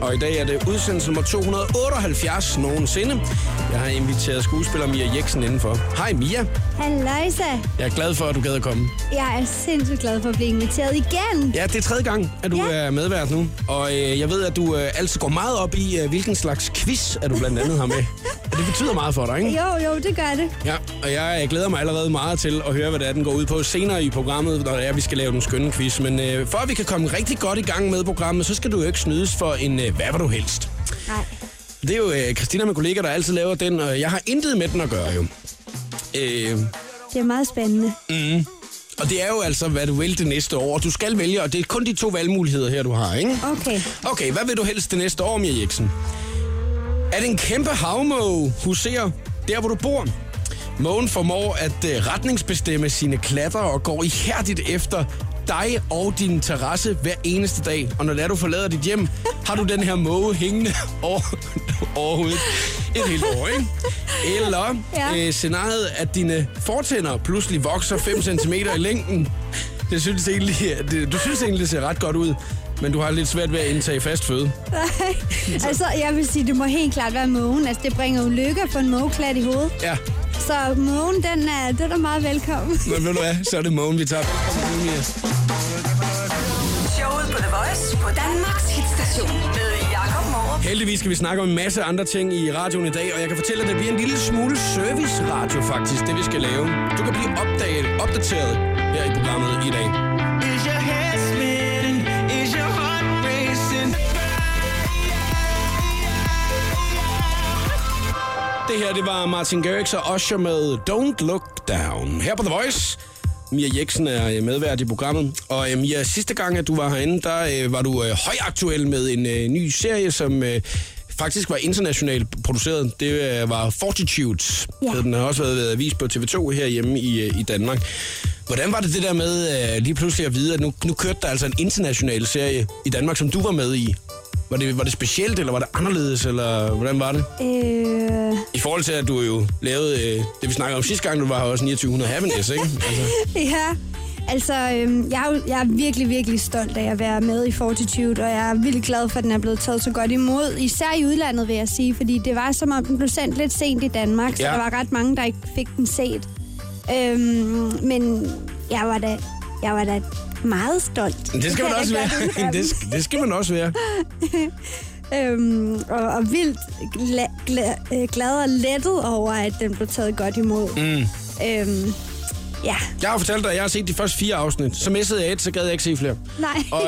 og i dag er det udsendelse nummer 278 nogensinde. Jeg har inviteret skuespiller Mia Jeksen indenfor. Hej Mia. Halløjsa. Jeg er glad for, at du gad at komme. Jeg er sindssygt glad for at blive inviteret igen. Ja, det er tredje gang, at du Ja. er medvært nu. Og øh, jeg ved, at du øh, altid går meget op i, øh, hvilken slags quiz, at du blandt andet har med. Og det betyder meget for dig, ikke? Jo, jo, det gør det. Ja, og jeg øh, glæder mig allerede meget til at høre, hvad det er, den går ud på senere i programmet, når det er, vi skal lave den skønne quiz. Men øh, for at vi kan komme rigtig godt i gang med programmet, så skal du jo ikke snydes for en øh, hvad var du helst. Nej. Det er jo øh, Christina, min kollega, der altid laver den, og jeg har intet med den at gøre jo. Øh, Det er meget spændende. og det er jo altså, hvad du vil det næste år. Du skal vælge, og det er kun de to valgmuligheder her, du har, ikke? Okay. Okay, hvad vil du helst det næste år, Mia Jeksen? Er det en kæmpe havmåge huserer der, hvor du bor? Mågen formår at uh, retningsbestemme sine klatter og går ihærdigt efter dig og din terrasse hver eneste dag. Og når det er, du forlader dit hjem, har du den her måge hængende over, over hovedet et helt år, ikke? Eller Ja. øh, scenariet, at dine fortænder pludselig vokser 5 cm i længden. Det synes egentlig, at det, du synes egentlig, det ser ret godt ud, men du har lidt svært ved at indtage fast føde. altså, jeg vil sige, det må helt klart være mågen. Altså, det bringer jo lykke at få en mågeklat i hovedet. Ja, Så mågen, den er, den er meget velkommen. men ved du hvad, så er det mågen, vi tager. Velkommen, Voice på Danmarks hitstation med Jakob Morup. Heldigvis skal vi snakke om en masse andre ting i radioen i dag, og jeg kan fortælle, at det bliver en lille smule service-radio faktisk, det vi skal lave. Du kan blive opdaget, opdateret her i programmet i dag. Is your head? Is your heart racing? Det her, det var Martin Garrix og Usher med Don't Look Down. Her på The Voice. Mia Jeksen er øh, medvært i programmet. Og øh, Mia, sidste gang, at du var herinde, der øh, var du øh, højaktuel med en øh, ny serie, som øh, faktisk var internationalt produceret. Det øh, var Fortitude. Ja. Den har også været, været vist på TV2 herhjemme i, øh, i Danmark. Hvordan var det det der med øh, lige pludselig at vide, at nu, nu kørte der altså en international serie i Danmark, som du var med i? Var det, var det specielt, eller var det anderledes, eller hvordan var det? Øh, I forhold til, at du jo lavede øh, det, vi snakkede om sidste gang, du var her også 2900 Happiness, ikke? Altså, ja. Altså, øhm, jeg, er jeg er virkelig, virkelig stolt af at være med i Fortitude, og jeg er virkelig glad for, at den er blevet taget så godt imod. Især i udlandet, vil jeg sige, fordi det var som om, den blev sendt lidt sent i Danmark, så Ja. der var ret mange, der ikke fik den set. Øhm, men jeg var da, jeg var da meget stolt. det skal man også være. det, skal- det skal man også være. øhm, og, og vildt gla, gla, øh, glad og lettet over, at den blev taget godt imod. Mm. Øhm, ja, Jeg har fortalt dig, at jeg har set de første fire afsnit. Så missede jeg et, så gad jeg ikke se flere. nej. Og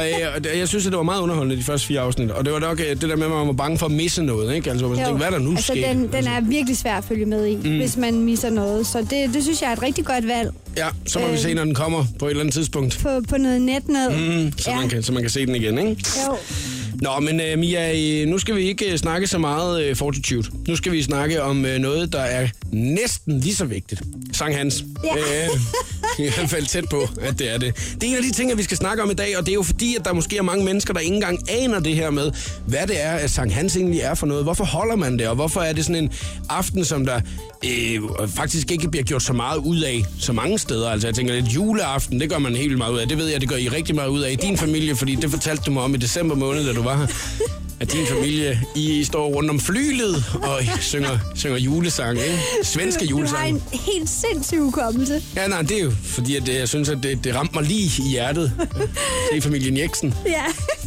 øh, jeg synes, at det var meget underholdende, de første fire afsnit. Og det var nok øh, det der med, at man var bange for at misse noget, ikke? Altså, man tænkte, hvad er der nu altså, sket? den, den er virkelig svær at følge med i, mm. hvis man misser noget. Så det, det synes jeg er et rigtig godt valg Ja, så må vi Øh. se, når den kommer på et eller andet tidspunkt. på, på noget net noget. Mm, så, man kan, så man kan se den igen, ikke? Jo. Nå, men uh, Mia, øh, nu skal vi ikke uh, snakke så meget uh, Fortitude. Nu skal vi snakke om uh, noget, der er næsten lige så vigtigt. Sang Hans. Ja. Øh, I hvert fald tæt på, at det er det. Det er en af de ting, vi skal snakke om i dag, og det er jo fordi, at der måske er mange mennesker, der ikke engang aner det her med, hvad det er, at Sankt Hans egentlig er for noget. Hvorfor holder man det, og hvorfor er det sådan en aften, som der øh, faktisk ikke bliver gjort så meget ud af så mange steder. Altså jeg tænker lidt juleaften, det gør man helt vildt meget ud af. Det ved jeg, det gør I rigtig meget ud af i din familie, fordi det fortalte du mig om i december måned, da du var her. At din familie, I står rundt om flylet og synger, synger julesange, ikke? Svenske Du har julesange. en helt sindssyg hukommelse. Ja, nej, det er jo fordi, at det, jeg synes, at det, det ramte mig lige i hjertet. Det er familien Jeksen, Ja.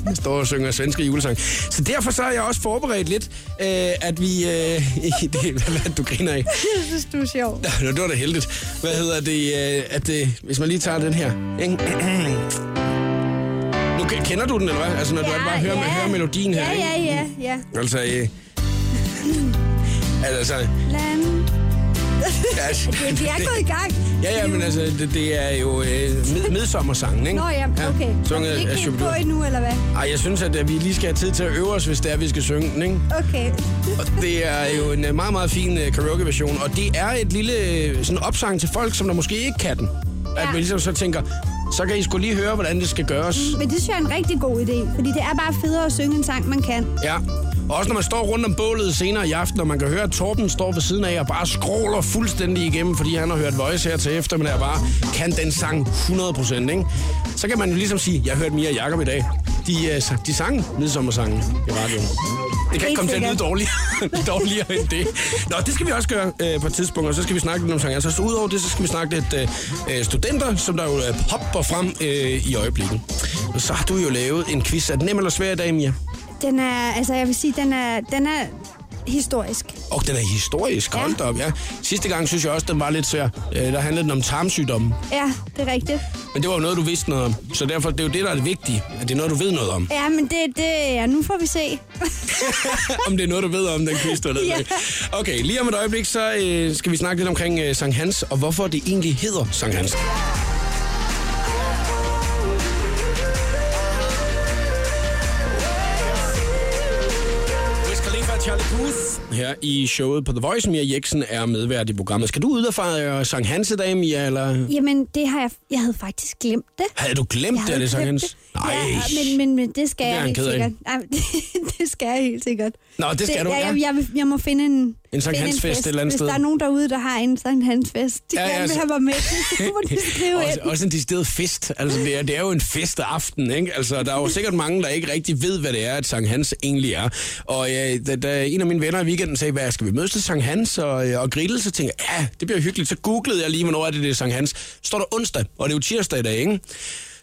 der står og synger svenske julesange. Så derfor så har jeg også forberedt lidt, øh, at vi... Øh, i det, hvad, hvad du griner af? Jeg synes, du er sjov. Nå, det var da heldigt. Hvad hedder det? Øh, at, øh, hvis man lige tager den her. Ikke? Ke- kender du den, eller hvad? Altså, når du Ja, bare hører, ja. hører melodien her, Ja, ikke? ja, ja, ja. Altså, øh, altså, Land. altså Vi er gået i gang. Ja, ja, men altså, det, det er jo øh, med, midsommersangen, ikke? Nå ja, okay. Har sunget vi ikke af helt på endnu, eller hvad? Ej, jeg synes, at øh, vi lige skal have tid til at øve os, hvis det er, vi skal synge den, ikke? Okay. Og det er jo en øh, meget, meget fin øh, karaoke-version, og det er et lille øh, sådan opsang til folk, som der måske ikke kan den. At Ja. man ligesom så tænker, så kan I sgu lige høre, hvordan det skal gøres. Men det synes jeg er en rigtig god idé, fordi det er bare federe at synge en sang, man kan. Ja, Og også når man står rundt om bålet senere i aften, og man kan høre, at Torben står ved siden af og bare skråler fuldstændig igennem, fordi han har hørt Voice her til eftermiddag og bare kan den sang 100%, ikke? Så kan man jo ligesom sige, jeg har hørt Mia og Jacob i dag. De, uh, de sang midsommersangen i radioen. Det kan ikke komme til at lyde sikkert. dårligere, end det. Nå, det skal vi også gøre øh, på et tidspunkt, og så skal vi snakke lidt om sang. Altså, så udover det, så skal vi snakke lidt øh, øh, studenter, som der jo øh, popper frem øh, i øjeblikket. Og så har du jo lavet en quiz. Er den nem eller svær i dag, Mia? Den er, altså jeg vil sige, den er, den er historisk. Og den er historisk, hold da op, ja. Sidste gang synes jeg også, den var lidt svær. Øh, der handlede den om tarmsygdomme. Ja, det er rigtigt. Men det var jo noget, du vidste noget om. Så derfor, det er jo det, der er det vigtige. At det er noget, du ved noget om. Ja, men det, det, ja, nu får vi se. om det er noget, du ved om den quiz, du har. Ja. Okay, lige om et øjeblik, så øh, skal vi snakke lidt omkring øh, Sankt Hans, og hvorfor det egentlig hedder Sankt Hans. Her i showet på The Voice. Mia Jeksen er medvært i programmet. Skal du ud og fejre Sankt Hans i dag, Mia, eller Jamen, det har jeg, jeg havde faktisk glemt det. havde du glemt Jeg det, det Sankt Hans? det. Nej. Ja, men, men, men det skal Det jeg helt sikkert. Nej, det, det skal jeg helt sikkert. Nå, det skal du, ja. Jeg, jeg, jeg må finde en, En Sankt Hans fest fest. et eller andet Hvis sted. der er nogen derude, der har en Sankt Hans fest, de Ja, ja, ja, gerne vil have mig med, så må de skrive også, ind. også en decideret fest. Altså, det er, det er jo en festaften, ikke? Altså, der er jo sikkert mange, der ikke rigtig ved, hvad det er, at Sankt Hans egentlig er. Og ja, da, da en af mine venner i weekenden sagde, hvad skal vi mødes til Sankt Hans og, øh, og grille, så tænkte jeg, ja, det bliver hyggeligt. Så googlede jeg lige, hvornår er det, det er Sankt Hans. Står der onsdag, og det er jo tirsdag i dag, ikke?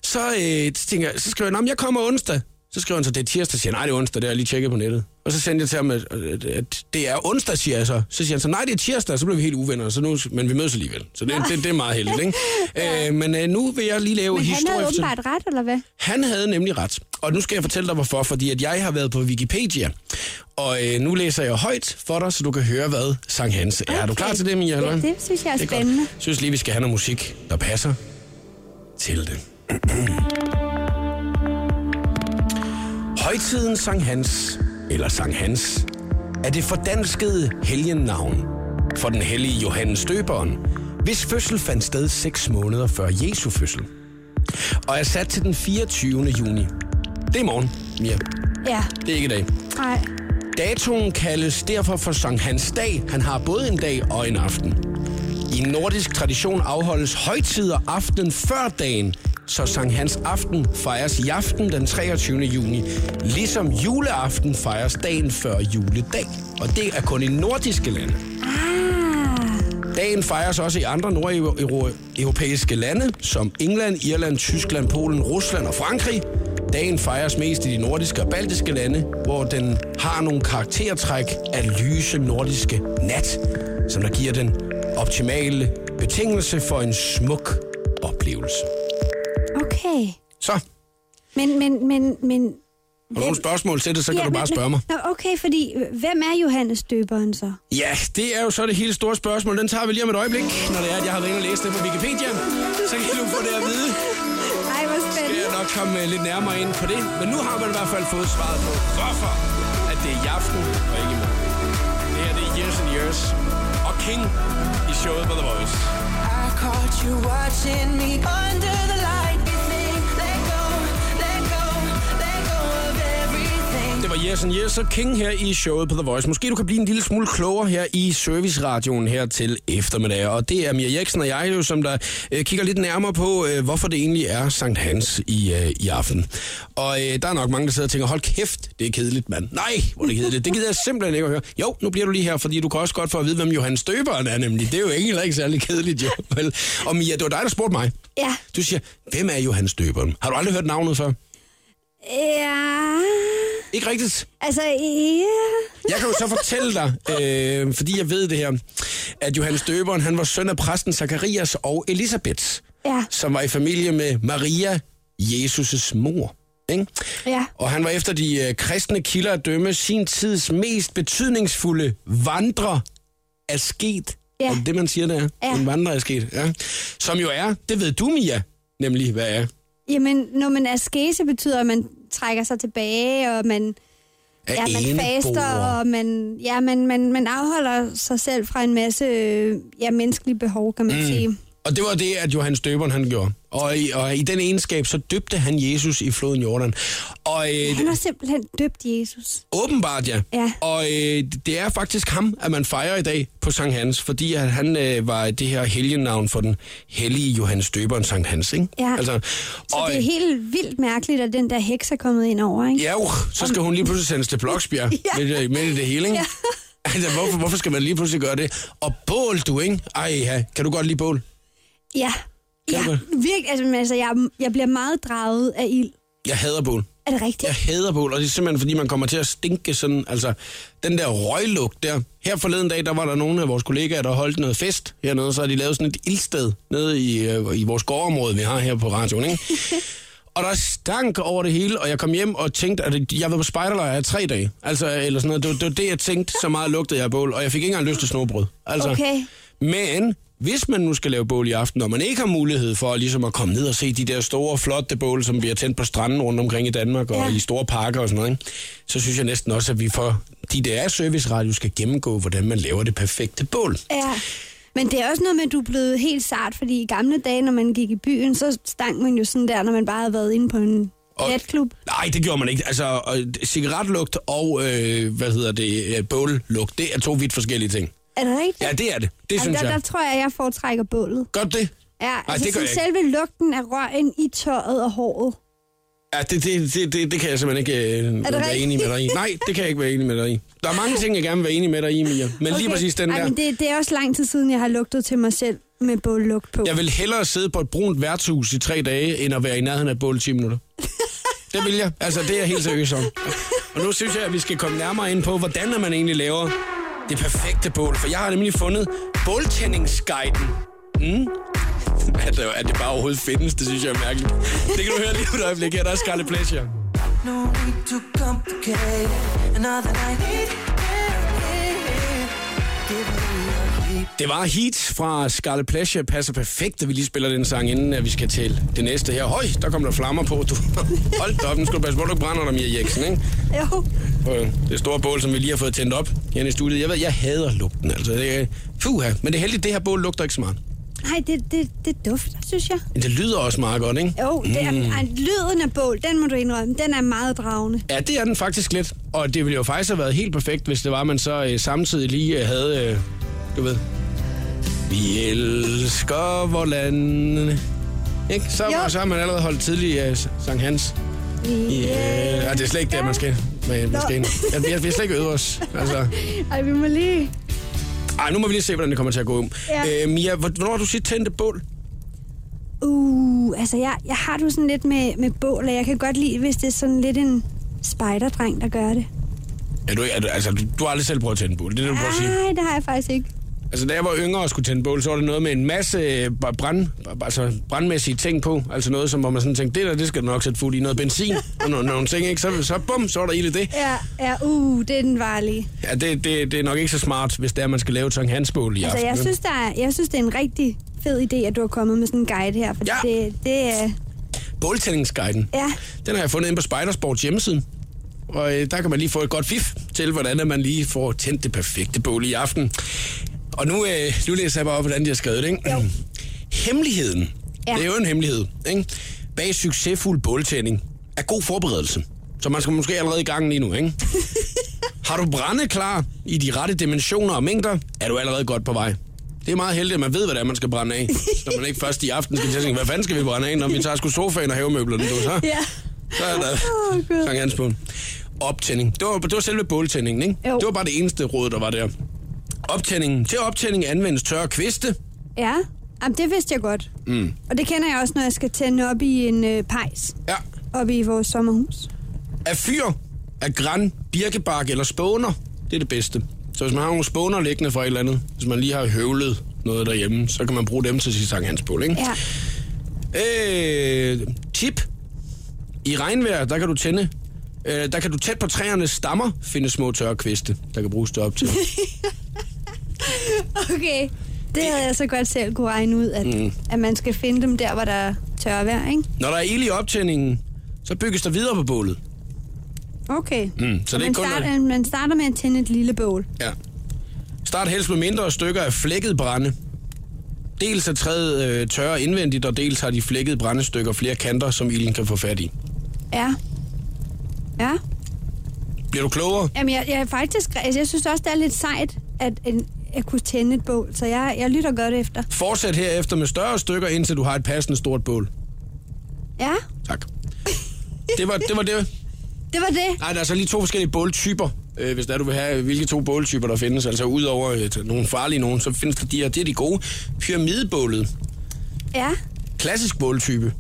Så, øh, så tænker jeg, så skriver jeg, jeg kommer onsdag. Så skriver han så, det er tirsdag, så siger jeg, nej, det er onsdag, det har jeg lige tjekket på nettet. Og så sendte jeg til ham, at, at, det er onsdag, siger jeg så. Så siger han så, nej, det er tirsdag, så bliver vi helt uvenner, så nu, men vi mødes alligevel. Så det, det, det er meget heldigt, ikke? øh, men øh, nu vil jeg lige lave Men han havde åbenbart ret, eller hvad? han havde nemlig ret. Og nu skal jeg fortælle dig hvorfor, fordi at jeg har været på Wikipedia. Og øh, nu læser jeg højt for dig, så du kan høre, hvad Sankt Hans er. Er du Okay. klar til det, Mia? Ja, det synes jeg er, Det er spændende. godt. Jeg synes lige, vi skal have noget musik, der passer til det. Højtiden Sankt Hans, eller Sankt Hans, er det fordanskede helgennavn for den hellige Johannes Døberen, hvis fødsel fandt sted seks måneder før Jesu fødsel, og er sat til den 24. juni. Det er morgen, Mia. Ja, Det er ikke i dag. nej. Datoen kaldes derfor for Sankt Hans dag. Han har både en dag og en aften. I nordisk tradition afholdes højtider aftenen før dagen, så Sankt Hans aften fejres i aften den 23. juni, ligesom juleaften fejres dagen før juledag. Og det er kun i nordiske lande. Ah, Dagen fejres også i andre nordeuropæiske lande, som England, Irland, Tyskland, Polen, Rusland og Frankrig. Dagen fejres mest i de nordiske og baltiske lande, hvor den har nogle karaktertræk af lyse nordiske nat, som der giver den optimale betingelse for en smuk oplevelse. Okay. Så, Men, men, men, men... har du nogle spørgsmål til det, så kan Ja, du men- bare spørge mig. Okay, fordi øh, hvem er Johannes døberen så? Ja, det er jo så det hele store spørgsmål. Den tager vi lige om et øjeblik, når det er, at jeg har været inde og læst det på Wikipedia. Så kan du få det at vide. Ej, hvor skal spændende. jeg nok komme øh, lidt nærmere ind på det. Men nu har man i hvert fald fået svaret på, hvorfor at det er i aften og ikke i morgen. Det her det er Years and Years og King i showet på The Voice. I caught you watching me under the light. Det var Yes and Yes og King her i showet på The Voice. Måske du kan blive en lille smule klogere her i serviceradioen her til eftermiddag. Og det er Mia Jeksen og jeg, jo, som der øh, kigger lidt nærmere på, øh, hvorfor det egentlig er Sankt Hans i, øh, i aften. Og øh, der er nok mange, der sidder og tænker, hold kæft, det er kedeligt, mand. Nej, hvor er det kedeligt. Det gider jeg simpelthen ikke at høre. Jo, nu bliver du lige her, fordi du kan også godt få at vide, hvem Johannes Døberen er nemlig. Det er jo egentlig ikke særlig kedeligt, jo. Vel? Og Mia, det var dig, der spurgte mig. Ja. Du siger, hvem er Johannes Døberen? Har du aldrig hørt navnet før? Ja... Ikke rigtigt? Altså, ja... Jeg kan jo så fortælle dig, øh, fordi jeg ved det her, at Johannes Døberen, han var søn af præsten Zakarias og Elisabeth, Ja. som var i familie med Maria, Jesus' mor. Ikke? Ja. Og han var efter de øh, kristne kilder at dømme sin tids mest betydningsfulde vandrer asket. Ja. Er det man siger, det er? Ja. En vandrer asket, ja. Som jo er, det ved du, Mia, nemlig hvad er. Jamen, når man askese betyder, at man trækker sig tilbage, og man, er ja, man eneboer. faster, og man, ja, man, man, man afholder sig selv fra en masse ja, menneskelige behov, kan man mm. sige. Og det var det, at Johannes Døberen han gjorde. Og i, og i den egenskab, så døbte han Jesus i floden Jordan. Og øh, Han har simpelthen døbt Jesus. åbenbart, ja. Ja. Og øh, det er faktisk ham, at man fejrer i dag på Sankt Hans, fordi at han øh, var det her helgenavn for den hellige Johannes Døberen Sankt Hans, ikke? Ja. Altså, Så og, det er helt vildt mærkeligt, at den der heks er kommet ind over, ikke? Ja, jo, så skal hun lige pludselig sendes til Bloksbjerg Ja. midt, midt i det hele, ikke? Ja. Altså, hvorfor, hvorfor skal man lige pludselig gøre det? Og bål, du, ikke? Ej, ja. kan du godt lide bål? Ja. Ja, virkelig. Altså, altså jeg, jeg bliver meget draget af ild. Jeg hader bål. Er det rigtigt? Jeg hader bål, og det er simpelthen, fordi man kommer til at stinke sådan, altså, den der røglugt der. Her forleden dag, der var der nogle af vores kollegaer, der holdt noget fest hernede, så har de lavet sådan et ildsted nede i, øh, i vores gårdområde, vi har her på radioen, ikke? Og der stank over det hele, og jeg kom hjem og tænkte, at jeg var på spejderlejr i tre dage. Altså, eller sådan noget. Det, var- det var det, jeg tænkte, så meget lugtede jeg af bål, og jeg fik ikke engang lyst til snobrød. Altså, Okay. Men hvis man nu skal lave bål i aften, og man ikke har mulighed for ligesom at komme ned og se de der store, flotte bål, som bliver tændt på stranden rundt omkring i Danmark og Ja. i store parker og sådan noget, ikke? så synes jeg næsten også, at vi for de der service radio skal gennemgå, hvordan man laver det perfekte bål. Ja. Men det er også noget med, at du er blevet helt sart, fordi i gamle dage, når man gik i byen, så stank man jo sådan der, når man bare havde været inde på en Og- natklub. Nej, det gjorde man ikke. Altså, cigaretlugt og, øh, hvad hedder det, øh, bållugt, det er to vidt forskellige ting. Er det rigtigt? Ja, det er det. Det altså, synes der, jeg. der tror jeg, jeg foretrækker bålet. Godt det? Ja, altså det gør jeg ikke. selve lugten af røgen i tøjet og håret. Ja, det, det, det, det, det kan jeg simpelthen ikke øh, være rigtigt? enig med dig i. Nej, det kan jeg ikke være enig med dig i. Der er mange ting, jeg gerne vil være enig med dig i, Mia. Men lige præcis den Ej, der. men det, det er også lang tid siden, jeg har lugtet til mig selv med bållugt på. Jeg vil hellere sidde på et brunt værtshus i tre dage, end at være i nærheden af bål i 10 minutter. Det vil jeg. Altså, det er jeg helt seriøs om. Og nu synes jeg, at vi skal komme nærmere ind på, hvordan man egentlig laver det perfekte bål. For jeg har nemlig fundet båltændingsguiden. Mm. At, det- at det bare overhovedet findes, det synes jeg er mærkeligt. Det kan du høre lige om et øjeblik her. Der er Scarlet Pleasure. No need to complicate another night. Give me. Det var Heat fra Scarlet Pleasure. Passer perfekt, at vi lige spiller den sang, inden at vi skal til det næste her. Høj, der kom der flammer på. Du. Hold da op, skal du passe på, du brænder dig, Mia Jeksen, ikke? Jo. Det store bål, som vi lige har fået tændt op her i studiet. Jeg ved, jeg hader lugten, altså. Det puha. Men det er heldigt, det her bål lugter ikke så meget. Nej, det, det, det dufter, synes jeg. Men det lyder også meget godt, ikke? Jo, det er, Mm. lyden af bål, den må du indrømme, den er meget dragende. Ja, det er den faktisk lidt. Og det ville jo faktisk have været helt perfekt, hvis det var, man så øh, samtidig lige øh, havde, øh, du ved... Vi elsker vores land. Ikke? Så, Jo. så har man allerede holdt tidlig øh, Sankt Hans. Vi, Ja, yeah. det er slet ikke der, man skal. Man, man skal ind. Ja, vi, har, vi har slet ikke øvet os. Altså. Ej, vi må lige... Ej, nu må vi lige se, hvordan det kommer til at gå. Ja. Øh, Mia, hvor- hvornår har du sidst tændt et bål? Uh, altså jeg, jeg har du sådan lidt med, med bål, og jeg kan godt lide, hvis det er sådan lidt en spejderdreng, der gør det. Er du, er du, altså, du, har aldrig selv prøvet at tænde bål, det er det, du prøver at sige. Nej, det har jeg faktisk ikke. Altså, da jeg var yngre og skulle tænde bål, så var det noget med en masse øh, brand, altså, brandmæssige ting på. Altså noget, som, hvor man sådan tænkte, det der, det skal du nok sætte fuld i. Noget benzin og nogle, nogle ting, ikke? Så, så bum, så er der ild i det. Ja, ja, uh, det er den varlige. Ja, det, det, det er nok ikke så smart, hvis det er, man skal lave et Sankt Hans bål i Altså, aften. jeg synes, der er, jeg synes, det er en rigtig fed idé, at du har kommet med sådan en guide her, for Ja. det, det er... Båltændingsguiden, Ja, den har jeg fundet inde på Spidersports hjemmeside. Og øh, der kan man lige få et godt fif til, hvordan man lige får tændt det perfekte bål i aften. Og nu, øh, nu læser jeg bare op, hvordan de har skrevet det, ikke? Jo. Hemmeligheden, Ja. det er jo en hemmelighed, ikke? Bag succesfuld båltænding er god forberedelse. Så man skal måske allerede i gang lige nu, ikke? Har du brænde klar i de rette dimensioner og mængder, er du allerede godt på vej. Det er meget heldigt, at man ved, hvad det er, man skal brænde af. Så man ikke først i aften skal tænke, hvad fanden skal vi brænde af, når vi tager sgu sofaen og havemøblerne, du så? ja. Så er der Gud. Sankt Hans på. Optænding. Det var, det var selve båltændingen, ikke? Jo. Det var bare det eneste råd, der var der. Optændingen. Til optænding anvendes tørre kviste. Ja, Jamen, det vidste jeg godt. Mm. Og det kender jeg også, når jeg skal tænde op i en øh, pejs, Ja. op i vores sommerhus. Af fyr, af græn, birkebark eller spåner, det er det bedste. Så hvis man har nogle spåner liggende fra et eller andet, hvis man lige har høvlet noget derhjemme, så kan man bruge dem til sit Sankt Hans bål, ikke? Ja. Øh, tip. I regnvejr, der kan du tænde Øh, der kan du tæt på træernes stammer finde små tørre kviste, der kan bruges op til. Okay. Det havde jeg så godt selv kunne regne ud, at, mm. at man skal finde dem der, hvor der er tørvejr, ikke? Når der er ild i optændingen, så bygges der videre på bålet. Okay. Mm, så det er man, kun... starter, man starter med at tænde et lille bål. Ja. Start helst med mindre stykker af flækket brænde. Dels er træet øh, tørre indvendigt, og dels har de flækket brændestykker flere kanter, som ilden kan få fat i. Ja. Ja. Bliver du klogere? Jamen, jeg, jeg faktisk... Altså, jeg synes også, det er lidt sejt, at, en, at kunne tænde et bål. Så jeg, jeg lytter godt efter. Fortsæt herefter med større stykker, indtil du har et passende stort bål. Ja, Tak. Det var det. Var det. det var det. Nej, der er så lige to forskellige båltyper, øh, hvis der du vil have, hvilke to båltyper der findes. Altså udover øh, nogle farlige nogen, så findes der de her, det er de gode. Pyramidebålet. Ja. Klassisk båltype.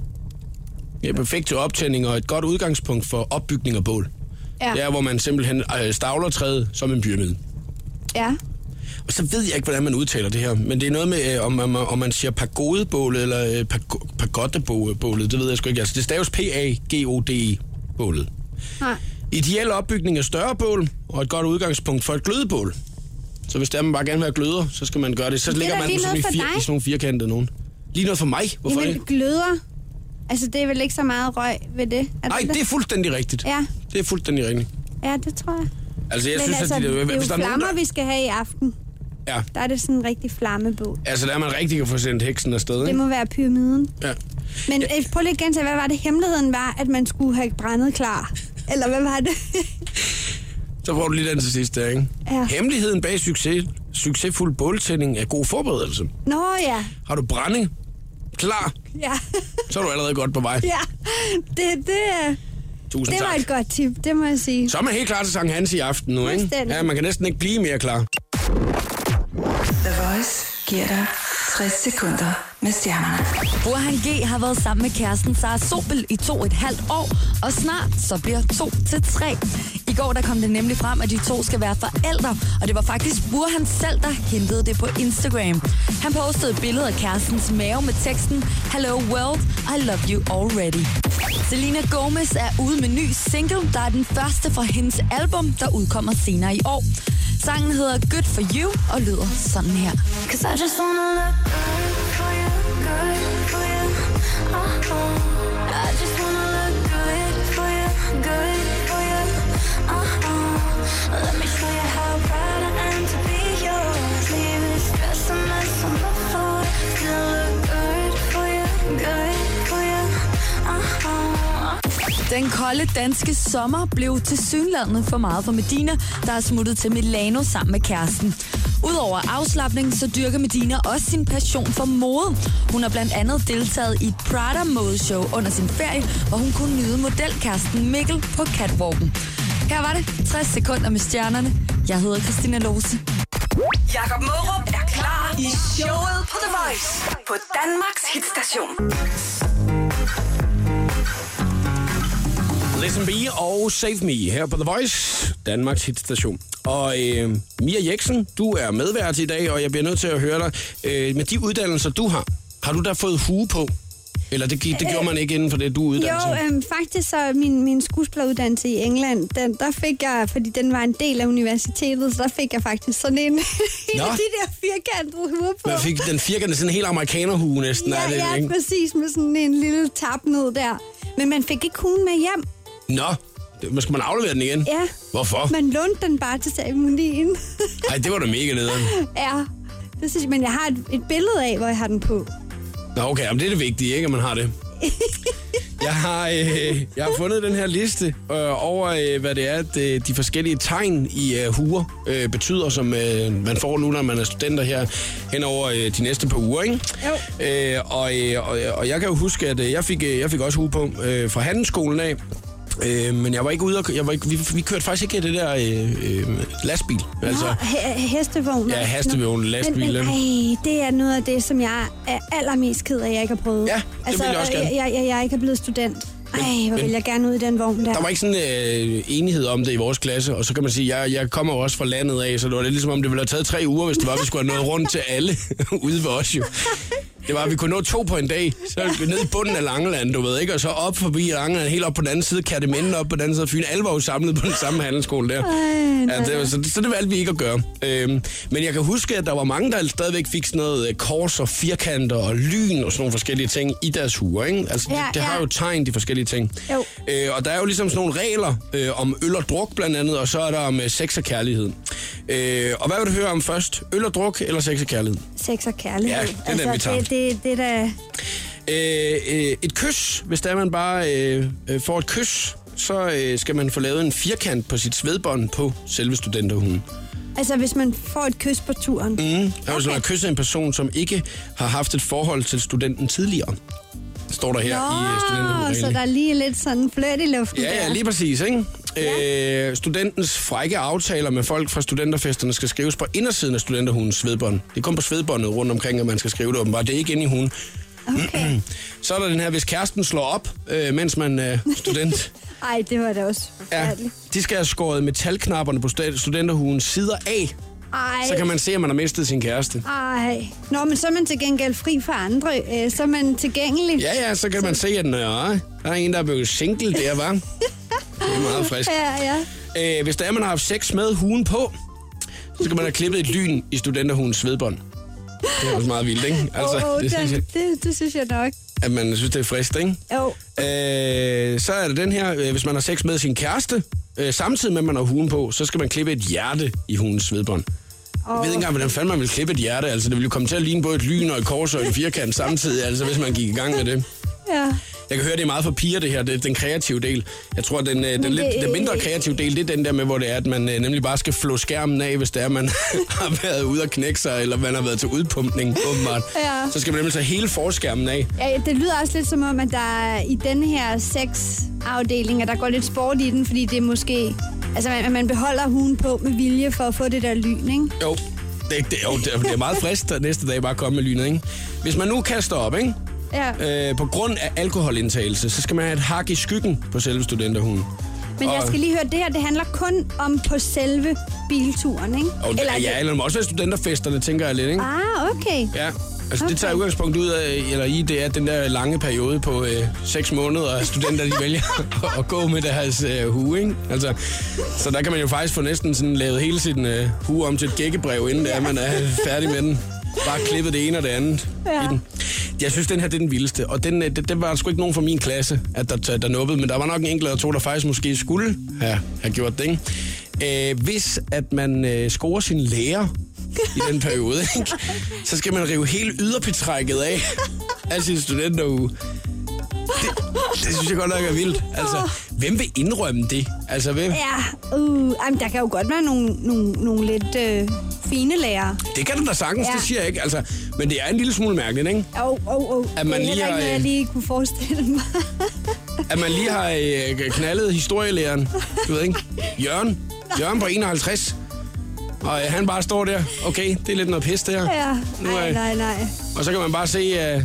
Er perfekt til optænding og et godt udgangspunkt for opbygning af bål. Ja. Det er, hvor man simpelthen øh, stavler træet som en pyramide. Ja. Så ved jeg ikke, hvordan man udtaler det her, men det er noget med, øh, om, om, om man siger pagodebålet eller øh, pago- pagoddebålet, det ved jeg sgu ikke. Altså, det staves P-A-G-O-D-E-bålet. Nej. Ideel opbygning af større bål, og et godt udgangspunkt for et glødebål. Så hvis der man bare gerne vil have gløder, så skal man gøre det. Så Det er ligger man på sådan, fir, sådan nogle firkantede nogen. Lige noget for mig? Hvorfor Jamen, det? gløder. Altså, det er vel ikke så meget røg ved det? Nej, det er fuldstændig rigtigt. Ja. Det er fuldstændig rigtigt. Ja, det tror jeg. Altså, jeg Men synes, altså, at de, det er jo hvis der er nogen, flammer, der, vi skal have i aften. Ja, Der er det sådan en rigtig flammebål. altså, der er man rigtig kan få sendt heksen afsted, Det ikke? må være pyramiden. Ja. Men ja. prøv lige igen til, hvad var det hemmeligheden var, at man skulle have brændet klar? Eller hvad var det? Så får du lige den til sidst der, ikke? Ja. Hemmeligheden bag succes, succesfuld båltænding er god forberedelse. Nå ja, Har du brænding klar, ja, så er du allerede godt på vej. ja. Det, det, Tusind det var tak. et godt tip, det må jeg sige. Så er man helt klar til Sankt Hans i aften nu, ikke? Ja, man kan næsten ikke blive mere klar. The Voice giver dig 60 sekunder med stjernerne. Burhan G har været sammen med kæresten Sara Sobel i to og et halvt år, og snart så bliver to til tre. I går der kom det nemlig frem, at de to skal være forældre, og det var faktisk Burhan selv, der hentede det på Instagram. Han postede et billede af kærestens mave med teksten Hello world, I love you already. Selena Gomez er ude med ny single, der er den første fra hendes album, der udkommer senere i år. Sangen hedder Good For You og lyder sådan her. Cause I just wanna look good for you, good for you. Uh-huh. I just wanna look good for you, good for you. Uh-huh. Let me show Den kolde danske sommer blev til synlandet for meget for Medina, der er smuttet til Milano sammen med kæresten. Udover afslappning, så dyrker Medina også sin passion for mode. Hun har blandt andet deltaget i et Prada modeshow under sin ferie, hvor hun kunne nyde modelkæresten Mikkel på catwalken. Her var det 60 sekunder med stjernerne. Jeg hedder Christina Lose. Jakob Mørup er klar i showet på The Voice på Danmarks hitstation. Listen Be og Save Me her på The Voice, Danmarks hitstation. Og øh, Mia Jeksen, du er medvært i dag, og jeg bliver nødt til at høre dig. Øh, med de uddannelser, du har, har du da fået hue på? Eller det, det gjorde man ikke inden for det, du uddannet Jo, øhm, faktisk så min, min skuespilleruddannelse i England, den, der fik jeg, fordi den var en del af universitetet, så der fik jeg faktisk sådan en, en af de der firkantede huer på. Man fik den firkantede, sådan en helt amerikanerhue næsten, ja, er det, ja, ikke? præcis, med sådan en lille tap ned der. Men man fik ikke hugen med hjem. Nå, men skal man aflevere den igen? Ja. Hvorfor? Man lånte den bare til ceremonien. Nej, det var da mega nederen. ja, det synes jeg, men jeg har et, et billede af, hvor jeg har den på. Nå, okay, men det er det vigtige, ikke, at man har det. Jeg har, øh, jeg har fundet den her liste øh, over, øh, hvad det er, at øh, de forskellige tegn i øh, huer øh, betyder, som øh, man får nu, når man er studenter her hen over øh, de næste par uger. Ikke? Jo. Øh, og, øh, og, og jeg kan jo huske, at øh, jeg fik, øh, jeg fik også hue på øh, fra handelsskolen af. Øh, men jeg var ikke ude og, jeg var ikke, vi, vi kørte faktisk ikke i det der øh, øh, lastbil. Altså, Nå, he- hestevogn. Ja, hestevogn, Men- lastbil, Men, ej, det er noget af det, som jeg er allermest ked af, jeg ikke har prøvet. Ja, det vil jeg også gerne. Jeg, jeg, jeg er ikke blevet student. Ej, hvor men- vil jeg gerne ud i den vogn der. Der var ikke sådan øh, enighed om det i vores klasse, og så kan man sige, jeg, jeg kommer jo også fra landet af, så det var lidt ligesom om, det ville have taget tre uger, hvis det var, vi skulle have nået rundt til alle ude ved os jo. Det var, at vi kunne nå to på en dag, så vi ned i bunden af Langeland, du ved ikke, og så op forbi Langeland, helt op på den anden side, Kærteminde op på den anden side af Fyn. Alle var jo samlet på den samme handelsskole der. Ej, Ja, det, var- så, så det valgte vi ikke at gøre. Øhm, men jeg kan huske, at der var mange, der stadigvæk fik sådan noget øh, kors og firkanter og lyn og sådan nogle forskellige ting i deres huer. Ikke? Altså, Ja, det, det har ja. jo tegn, de forskellige ting. Jo. Øh, og der er jo ligesom sådan nogle regler øh, om øl og druk blandt andet, og så er der om øh, sex og kærlighed. Øh, og hvad vil du høre om først? Øl og druk eller sex og kærlighed? Sex og kærlighed. Ja, det er den, vi tager. det, det, det er da... Øh, øh, et kys, hvis der man bare øh, øh, får et kys, så øh, skal man få lavet en firkant på sit svedbånd på selve studenterhunden. Altså, hvis man får et kys på turen. Mm. Okay. Altså, man har kysset en person, som ikke har haft et forhold til studenten tidligere. Står der her i øh, Nå, så der er lige lidt sådan fløjt i luften Ja, ja, der. lige præcis, ikke? Ja. Øh, studentens frække aftaler med folk fra studenterfesterne skal skrives på indersiden af studenterhundens svedbånd. Det er kun på svedbåndet rundt omkring, at man skal skrive det åbenbart. Det er ikke inde i hunden. Okay. Så er der den her, hvis kæresten slår op, øh, mens man er student. Ej, det var da også Ja, forfærdeligt. de skal have skåret metalknapperne på stud- studenterhugens sider af. Ej, Så kan man se, at man har mistet sin kæreste. ej. Nå, men så er man til gengæld fri for andre. Øh, så er man tilgængelig. Ja, ja, så kan man se, at øh, der er en, der er blevet single der, var. Det er meget frisk. Ja, ja. Øh, hvis der er, man har haft sex med hugen på, så skal man have klippet et lyn i studenterhugens svedbånd. Det er også meget vildt, ikke? Altså, oh, oh, det, synes jeg, det, det, det synes jeg nok. at man synes, det er frisk, ikke? Jo. Øh, så er der den her, øh, hvis man har sex med sin kæreste, øh, samtidig med, at man har hugen på, så skal man klippe et hjerte i hugens svedbånd. Jeg ved ikke engang, hvordan fanden man vil klippe et hjerte. Altså, det ville jo komme til at ligne både et lyn og et kors og en firkant samtidig, altså, hvis man gik i gang med det. Ja. Jeg kan høre, det er meget for piger, det her. Det den kreative del. Jeg tror, den, øh, den, lidt, den mindre kreative del, det er den der med, hvor det er, at man øh, nemlig bare skal flå skærmen af, hvis det er, man har været ude at knække sig, eller man har været til udpumpning, åbenbart. Ja. Så skal man nemlig tage hele forskærmen af. ja, det lyder også lidt som om, at der er i denne her sexafdeling, at der går lidt sport i den, fordi det er måske... Altså, man, man beholder hugen på med vilje for at få det der lyn, ikke? Jo, det, det, jo, det, er- det er meget frisk at næste dag bare komme med lynet, ikke? Hvis man nu kaster op, ikke? Ja. Øh, på grund af alkoholindtagelse, så skal man have et hak i skyggen på selve studenterhunden. Men jeg skal lige høre, det her det handler kun om på selve bilturen, ikke? Og, eller, ja, eller det også være studenterfesterne, tænker jeg lidt, ikke? Ah, okay. Ja, altså okay. det tager udgangspunkt ud af, eller i, det er den der lange periode på øh, 6 måneder, at studenter de vælger at, at gå med deres øh, hue, ikke? Altså, så der kan man jo faktisk få næsten sådan lavet hele sin øh, hue om til et gækkebrev, inden det er, man er færdig med den. Bare klippet det ene og det andet Ja. i den. Jeg synes, den her det er den vildeste, og den, øh, det, det var sgu ikke nogen fra min klasse, at der, der nubbede, men der var nok en enkelt eller to, der faktisk måske skulle have, have gjort det, ikke? Øh, hvis at man øh, scorer sin lærer i den periode, ikke? så skal man rive hele yderpetrækket af af sin studenteruge. Det, det synes jeg godt nok er vildt. Altså, hvem vil indrømme det? Altså, hvem? Ja, uh, jamen, der kan jo godt være nogle, nogle, nogle lidt øh, fine lærere. Det kan du da sagtens, Ja. det siger jeg ikke. Altså, men det er en lille smule mærkeligt, ikke? Oh, oh, oh. At man det er lige har, ikke noget, jeg øh, lige kunne forestille mig. At man lige har øh, knaldet historielæreren, du ved ikke? Jørgen. Jørgen på 51. Og øh, han bare står der. Okay, det er lidt noget pis, det her. ja, Nu er- nej, nej, nej. Og så kan man bare se uh,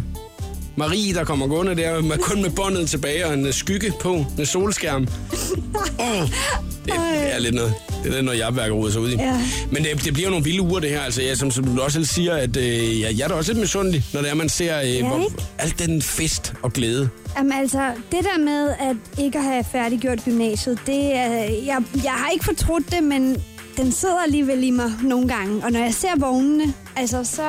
Marie, der kommer gående der, med, kun med båndet tilbage og en uh, skygge på med solskærm. Oh, det, er lidt noget. Det er noget, jeg værker sig ud i. Ja. Men det, det bliver jo nogle vilde uger, det her. Altså, ja, som, som du også selv siger, at øh, ja, jeg er da også lidt misundelig, når det er, man ser øh, Ja, hvor, alt den fest og glæde. Jamen altså, det der med at ikke have færdiggjort gymnasiet, det er, jeg, jeg har ikke fortrudt det, men den sidder alligevel i mig nogle gange. Og når jeg ser vognene, altså så,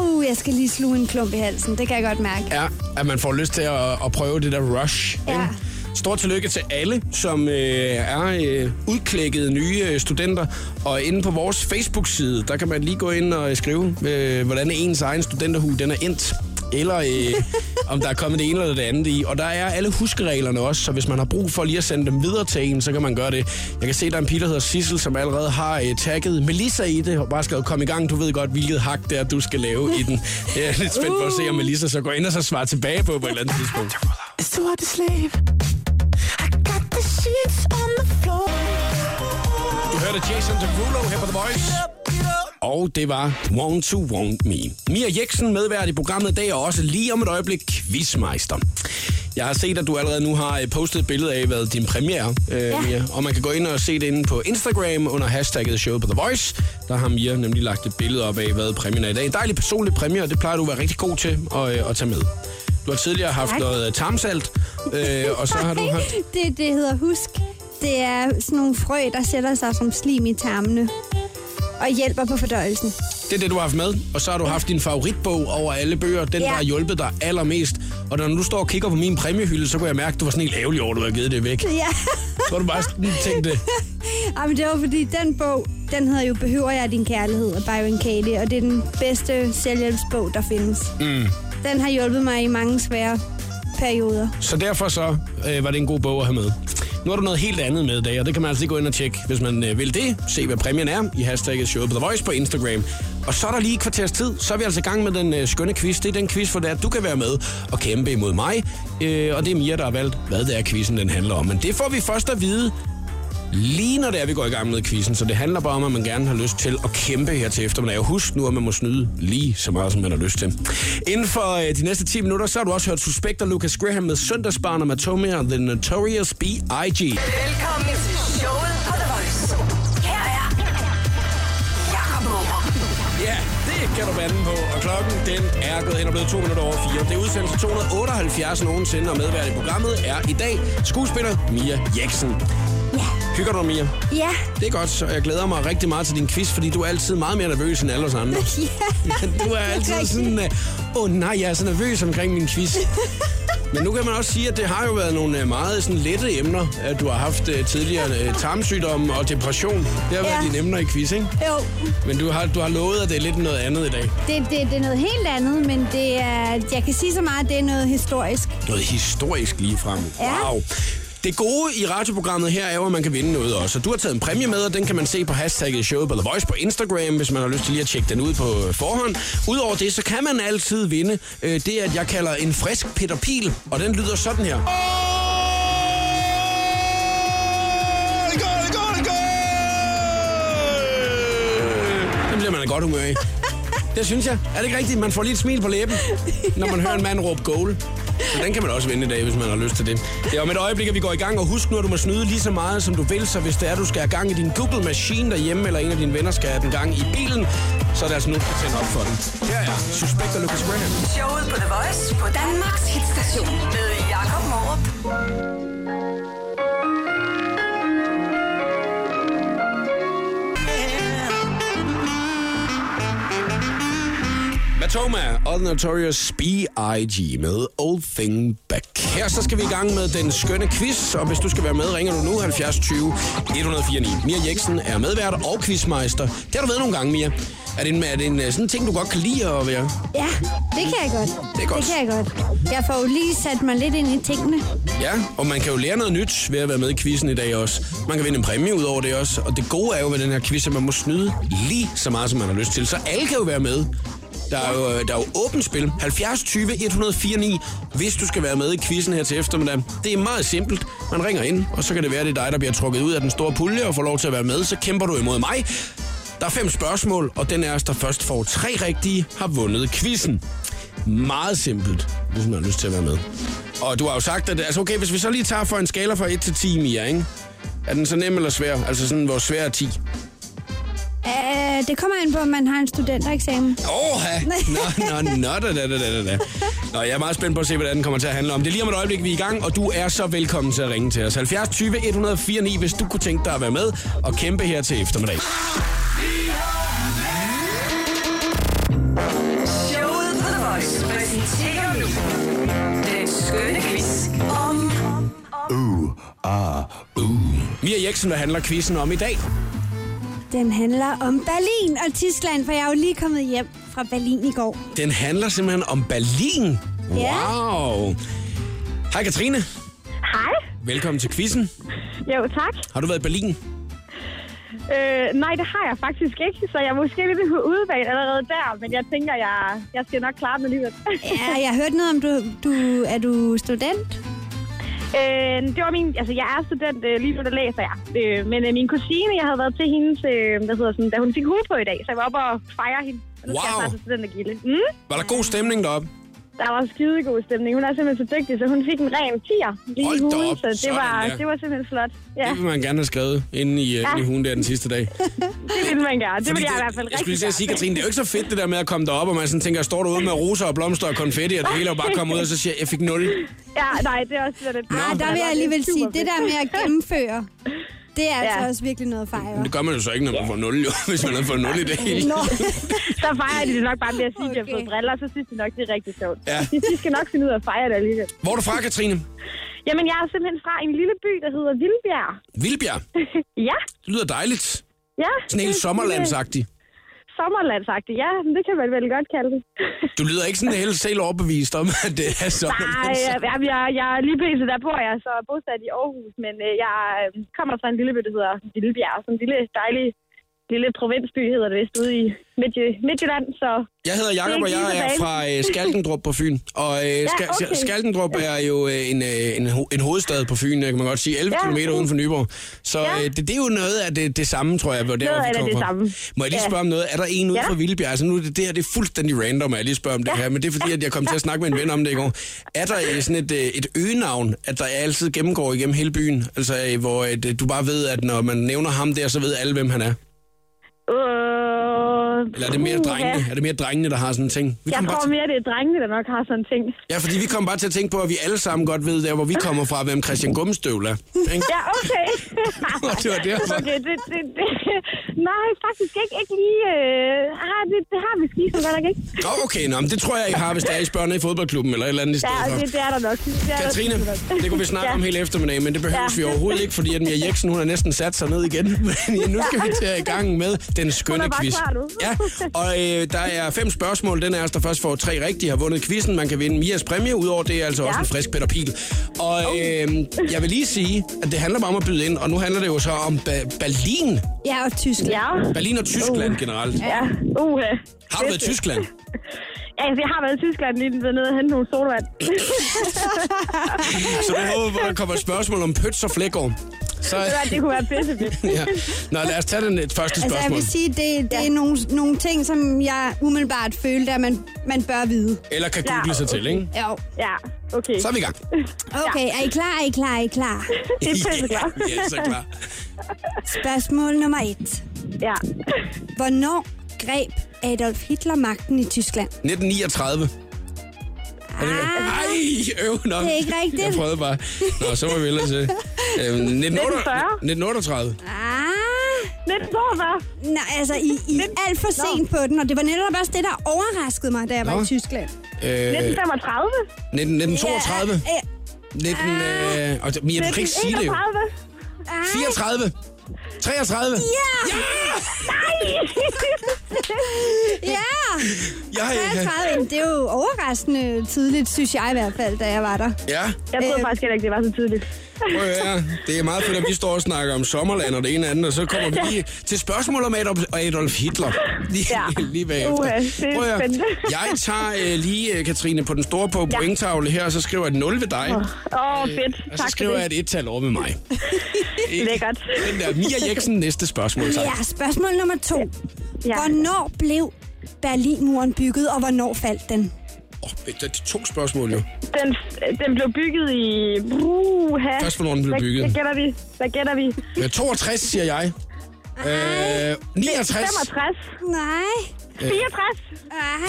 uh, jeg skal lige sluge en klump i halsen. Det kan jeg godt mærke. Ja, at man får lyst til at, at prøve det der rush. Ja. ikke? Stort tillykke til alle, som øh, er øh, udklækkede nye øh, studenter. Og inde på vores Facebook-side, der kan man lige gå ind og skrive, øh, hvordan ens egen studenterhue den er endt. Eller øh, om der er kommet det ene eller det andet i. Og der er alle huskereglerne også, så hvis man har brug for lige at sende dem videre til en, så kan man gøre det. Jeg kan se, der er en pige, der hedder Sissel, som allerede har øh, tagget Melissa i det, og bare skrevet, kom i gang, du ved godt, hvilket hak det er, du skal lave i den. Jeg er lidt spændt på at se, om Melissa så går ind og så svarer tilbage på på et eller andet tidspunkt. Hard to sleep. I got the sheets on the floor. Du hørte Jason Derulo her på The Voice. Og det var Want to Want Me. Mia Jeksen medvært i programmet i dag, og også lige om et øjeblik quizmeister. Jeg har set, at du allerede nu har øh, postet et billede af, hvad din premiere øh, ja. Mia. Og man kan gå ind og se det inde på Instagram under hashtagget showet på The Voice. Der har Mia nemlig lagt et billede op af, hvad præmien er i dag. En dejlig personlig præmie, og det plejer du at være rigtig god til at, øh, at tage med. Du har tidligere haft Tak. noget tarmsalt, øh, og så har du haft... det, det hedder husk. Det er sådan nogle frø, der sætter sig som slim i tarmene og hjælper på fordøjelsen. Det er det, du har haft med. Og så har du haft din favoritbog over alle bøger. Den, Ja. der har hjulpet dig allermest. Og når du står og kigger på min præmiehylde, så kunne jeg mærke, at du var sådan helt ærgerlig over, at du havde givet det væk. Ja, Så du bare sådan tænkte, Ej, men det var fordi, den bog, den hedder jo Behøver jeg din kærlighed af Byron Katie, og det er den bedste selvhjælpsbog, der findes. Mm. Den har hjulpet mig i mange svære perioder. Så derfor så øh, var det en god bog at have med. Nu har du noget helt andet med i dag, og det kan man altså lige gå ind og tjekke, hvis man øh, vil det. Se, hvad præmien er i hashtagget showet på The Voice på Instagram. Og så er der lige et kvarters tid, så er vi altså i gang med den øh, skønne quiz. Det er den quiz, hvor det er, at du kan være med og kæmpe imod mig. Øh, og det er Mia, der har valgt, hvad det er, quizzen den handler om. Men det får vi først at vide lige når det er, vi går i gang med quizzen. Så det handler bare om, at man gerne har lyst til at kæmpe her til eftermiddag. Og husk nu, at man må snyde lige så meget, som man har lyst til. Inden for øh, de næste 10 minutter, så har du også hørt Suspekt og Lucas Graham med Søndagsbarn og Matome og The Notorious B.I.G. Velkommen til showet på The Voice. Her er Jakob. Ja, det kan du bande på. Og klokken, den er gået hen og blevet to minutter over fire. Det er udsendelse 278 nogensinde, og medvært i programmet er i dag skuespiller Mia Jeksen. Hygger du dig, Mia? Ja. Det er godt, så jeg glæder mig rigtig meget til din quiz, fordi du er altid meget mere nervøs end alle os andre. Ja. Du er altid rigtigt. sådan, åh oh, nej, jeg er så nervøs omkring min quiz. Men nu kan man også sige, at det har jo været nogle øh, meget sådan lette emner, at du har haft øh, tidligere øh, tarmsygdomme og depression. Det har været Ja. dine emner i quiz, ikke? Jo, Men du har, du har lovet, at det er lidt noget andet i dag. det, det, det er noget helt andet, men det er, jeg kan sige så meget, at det er noget historisk. Noget historisk lige frem. Ja. Wow. Det gode i radioprogrammet her er jo, at man kan vinde noget også. Og du har taget en præmie med, og den kan man se på hashtagget showet på The Voice på Instagram, hvis man har lyst til lige at tjekke den ud på forhånd. Udover det, så kan man altid vinde øh, det, at jeg kalder en frisk Peter Pil, og den lyder sådan her. Den bliver man i godt humør i. Det synes jeg. Er det ikke rigtigt? Man får lige et smil på læben, når man hører en mand råbe goal. Så den kan man også vinde i dag, hvis man har lyst til det. Det er om et øjeblik, at vi går i gang, og husk nu, at du må snyde lige så meget, som du vil. Så hvis det er, du skal have gang i din Google Machine derhjemme, eller en af dine venner skal have den gang i bilen, så er det altså nu, du skal tænde op for den. Her er Suspekt og Lucas Graham. Showet på The Voice på Danmarks hitstation med Jakob Morup. Matoma og The Notorious B.I.G. med Old Thing Back. Her så skal vi i gang med den skønne quiz, og hvis du skal være med, ringer du nu 70 20 149. Mia Jeksen er medvært og quizmeister. Det har du været nogle gange, Mia. Er det en, er det en øh, sådan en ting, du godt kan lide at være? Ja, det kan jeg godt. Det er godt. Det kan jeg godt. Jeg får jo lige sat mig lidt ind i tingene. Ja, og man kan jo lære noget nyt ved at være med i quizzen i dag også. Man kan vinde en præmie ud over det også. Og det gode er jo ved den her quiz, at man må snyde lige så meget, som man har lyst til. Så alle kan jo være med. Der er jo, øh, der er jo åbent spil. 70 20 104 9, hvis du skal være med i quizzen her til eftermiddag. Det er meget simpelt. Man ringer ind, og så kan det være, det er dig, der bliver trukket ud af den store pulje og får lov til at være med. Så kæmper du imod mig. Der er fem spørgsmål, og den af os, der først får tre rigtige, har vundet quizzen. Meget simpelt, hvis man har lyst til at være med. Og du har jo sagt, at altså okay, hvis vi så lige tager for en skala fra 1 til 10, Mia, ikke? Er den så nem eller svær? Altså sådan, hvor svær er 10? Uh, det kommer an på, om man har en studentereksamen. Åh, nå, nå, nå, da, da, da, da. Nå, jeg er meget spændt på at se, hvad den kommer til at handle om. Det er lige om et øjeblik, vi er i gang, og du er så velkommen til at ringe til os. 70 20 104 9, hvis du kunne tænke dig at være med og kæmpe her til eftermiddag. Showet på The Voice præsenterer nu den skønne quiz om Mia Jeksen, hvad handler quizzen om i dag? Den handler om Berlin og Tyskland, for jeg er jo lige kommet hjem fra Berlin i går. Den handler simpelthen om Berlin. Ja. Wow. Hej Katrine. Hej. Velkommen til quizzen. Jo, tak. Har du været i Berlin? Øh, nej, det har jeg faktisk ikke, så jeg er måske lidt på udvalg allerede der, men jeg tænker, jeg, jeg skal nok klare den alligevel. Ja, jeg har hørt noget om, du, du er du student? Øh, det var min, altså jeg er student, øh, lige nu der læser jeg, øh, men øh, min kusine, jeg havde været til hendes, øh, hvad hedder sådan, da hun fik hue på i dag, så jeg var oppe og fejre hende. Og nu skal jeg Wow. snart til studentergilde. Mm? Var der god stemning deroppe? Der var skidegod stemning. Hun er simpelthen så dygtig, så hun fik en ren tier lige i op. så det Sådan var, der. det var simpelthen flot. Ja, Det vil man gerne have skrevet inde i, ja. inde i hugen der den sidste dag. det ville man gerne. Det ville jeg i hvert fald Jeg skulle rigtig lige sige. Katrine, det er jo ikke så fedt det der med at komme derop, og man sådan tænker, står du ude med roser og blomster og konfetti, og det hele jo bare kommet ud, og så siger jeg, jeg fik 0. Ja, nej, det er også lidt... Ah, der vil jeg alligevel sige, det der med at gennemføre, det er altså Ja. også virkelig noget at fejre. Det gør man jo så ikke, når man får 0, jo, hvis man har fået 0 i det hele. Nå. Så fejrer de det nok bare med at sige, at de har Okay. fået briller, så synes de nok, det er rigtig sjovt. Ja. De, skal nok finde ud af at fejre det alligevel. Hvor er du fra, Katrine? Jamen, jeg er simpelthen fra en lille by, der hedder Vildbjerg. Vildbjerg. Ja, Det lyder dejligt. Ja. Sådan helt sommerlandsagtig. Sommerlandsagtigt, ja. Det kan man vel godt kalde det. Du lyder ikke sådan helt selv overbevist om, at det er Nej, sommerlandsagtigt. jeg, jeg, jeg, lige pt. der bor jeg så bosat i Aarhus, men øh, jeg øh, kommer fra en lille by, der hedder Vildbjerg. Sådan en lille, dejlig lille provinsby, hedder det vist, ude i Midtjy- Midtjylland. Så Jeg hedder Jakob, og Det jeg er fra øh, Skalkendrup på Fyn. Og øh, Ska- okay. Skalkendrup er jo øh, en, øh, en, ho- en hovedstad på Fyn, kan man godt sige, 11 Ja. km uden for Nyborg. Så Ja. øh, det, det er jo noget af det, det samme, tror jeg, hvor der, vi det, kommer det fra. samme. Må jeg lige Ja. spørge om noget? Er der en ude Ja. fra Vildbjerg? Altså nu det, det her det er fuldstændig random, at jeg lige spørger om det her, men det er fordi, at jeg kom til at snakke med en ven om det i går. Er der øh, sådan et, øh, et øgenavn, at der altid gennemgår igennem hele byen? Altså hvor øh, du bare ved, at når man nævner ham der, så ved alle, hvem han er? Øh, Eller er det mere drengene? Er det mere drengene, der har sådan en ting? Vi Jeg tror til- mere, det er drengene, der nok har sådan en ting. Ja, fordi vi kom bare til at tænke på, at vi alle sammen godt ved, der hvor vi kommer fra, hvem Christian Gummestøvl er. Ikke? Ja, okay. Det var derfor. Okay, det, det, det, nej, faktisk ikke, ikke lige. Øh, ah, det, det har vi skidt, så godt nok ikke. Nå, okay, nå, men det tror jeg, I har, hvis der er I spørger nede i fodboldklubben eller et eller andet i Ja, stedet for. det, det er der nok. Det er Katrine, der det kunne vi snakke Ja. om hele eftermiddagen, men det behøves Ja. vi overhovedet ikke, fordi at Mia Jeksen, hun har næsten sat sig ned igen. Men nu skal vi til i gang med den skønne quiz. klar nu. Ja, og øh, der er fem spørgsmål. Den er altså, der først får tre rigtige, har vundet quizzen. Man kan vinde Mias præmie. Udover det er altså også Ja. en frisk Peter Pil. Og øh, jeg vil lige sige, at det handler bare om at byde ind, og nu handler det jo så om ba- Berlin. Ja, og Tyskland. Ja, Berlin og Tyskland generelt. ja. Uh, Har du været i Tyskland? Ja, jeg har været i Tyskland lige været nede og hente nogle solvand. Så du håber, at der kommer et spørgsmål om pøts og flækår. Så, Ja, det kunne være pissefedt. ja. Nå, lad os tage den et første Altså, jeg spørgsmål. vil sige, det, det er nogle, nogle ting, som jeg umiddelbart følte, at man, man bør vide. Eller kan Ja, google sig til, ikke? Jo. Ja, okay. Så er vi i gang. Okay, er I klar? Er I klar? Er I klar? Det er pisseklart. ja, så klar. Spørgsmål nummer et. Ja. Hvornår greb Adolf Hitler magten i Tyskland? 1939. Er det Ej, øv nok. Ah. Det er ikke rigtigt. Jeg prøvede bare. Nå, så må vi ellers se. Øhm, 1938. 1938. Ah, 1942. nej, altså, I, I er alt for sent på den, og det var netop også det, der overraskede mig, da jeg var Nå. i Tyskland. Øh, 1935. 19, 1932. Ja, 19, øh, og, du kan ikke sige det jo. 1931. 34. 33. Ja! ja! Ja, ja, ja. 33, det er jo overraskende tidligt, synes jeg i hvert fald, da jeg var der. ja. Jeg troede Øh. faktisk heller ikke, det var så tidligt. Prøv at høre. Det er meget fedt, at vi står og snakker om sommerland og det ene og andet, og så kommer vi lige til spørgsmål om Adolf, Adolf Hitler. Lige, Ja. lige bagefter. Uha, det er Prøv at høre. Jeg tager øh, lige, øh, Katrine, på den store på Ja. pointtavle her, og så skriver jeg et 0 ved dig. Åh, oh, fedt. Og så Tak skriver jeg et et-tal over med mig. Lækkert. Den der Mia Jeksen, næste spørgsmål. Tak. Ja, spørgsmål nummer to. Ja. Hvornår blev Berlinmuren bygget, og hvornår faldt den? Oh, det er to spørgsmål jo. Den, den blev bygget i... Uh, Først, hvornår den blev Hvad, bygget. hvad gætter vi? Hvad gætter vi? Øh, 62, siger jeg. Øh, 69. 65. Nej. 64. Nej.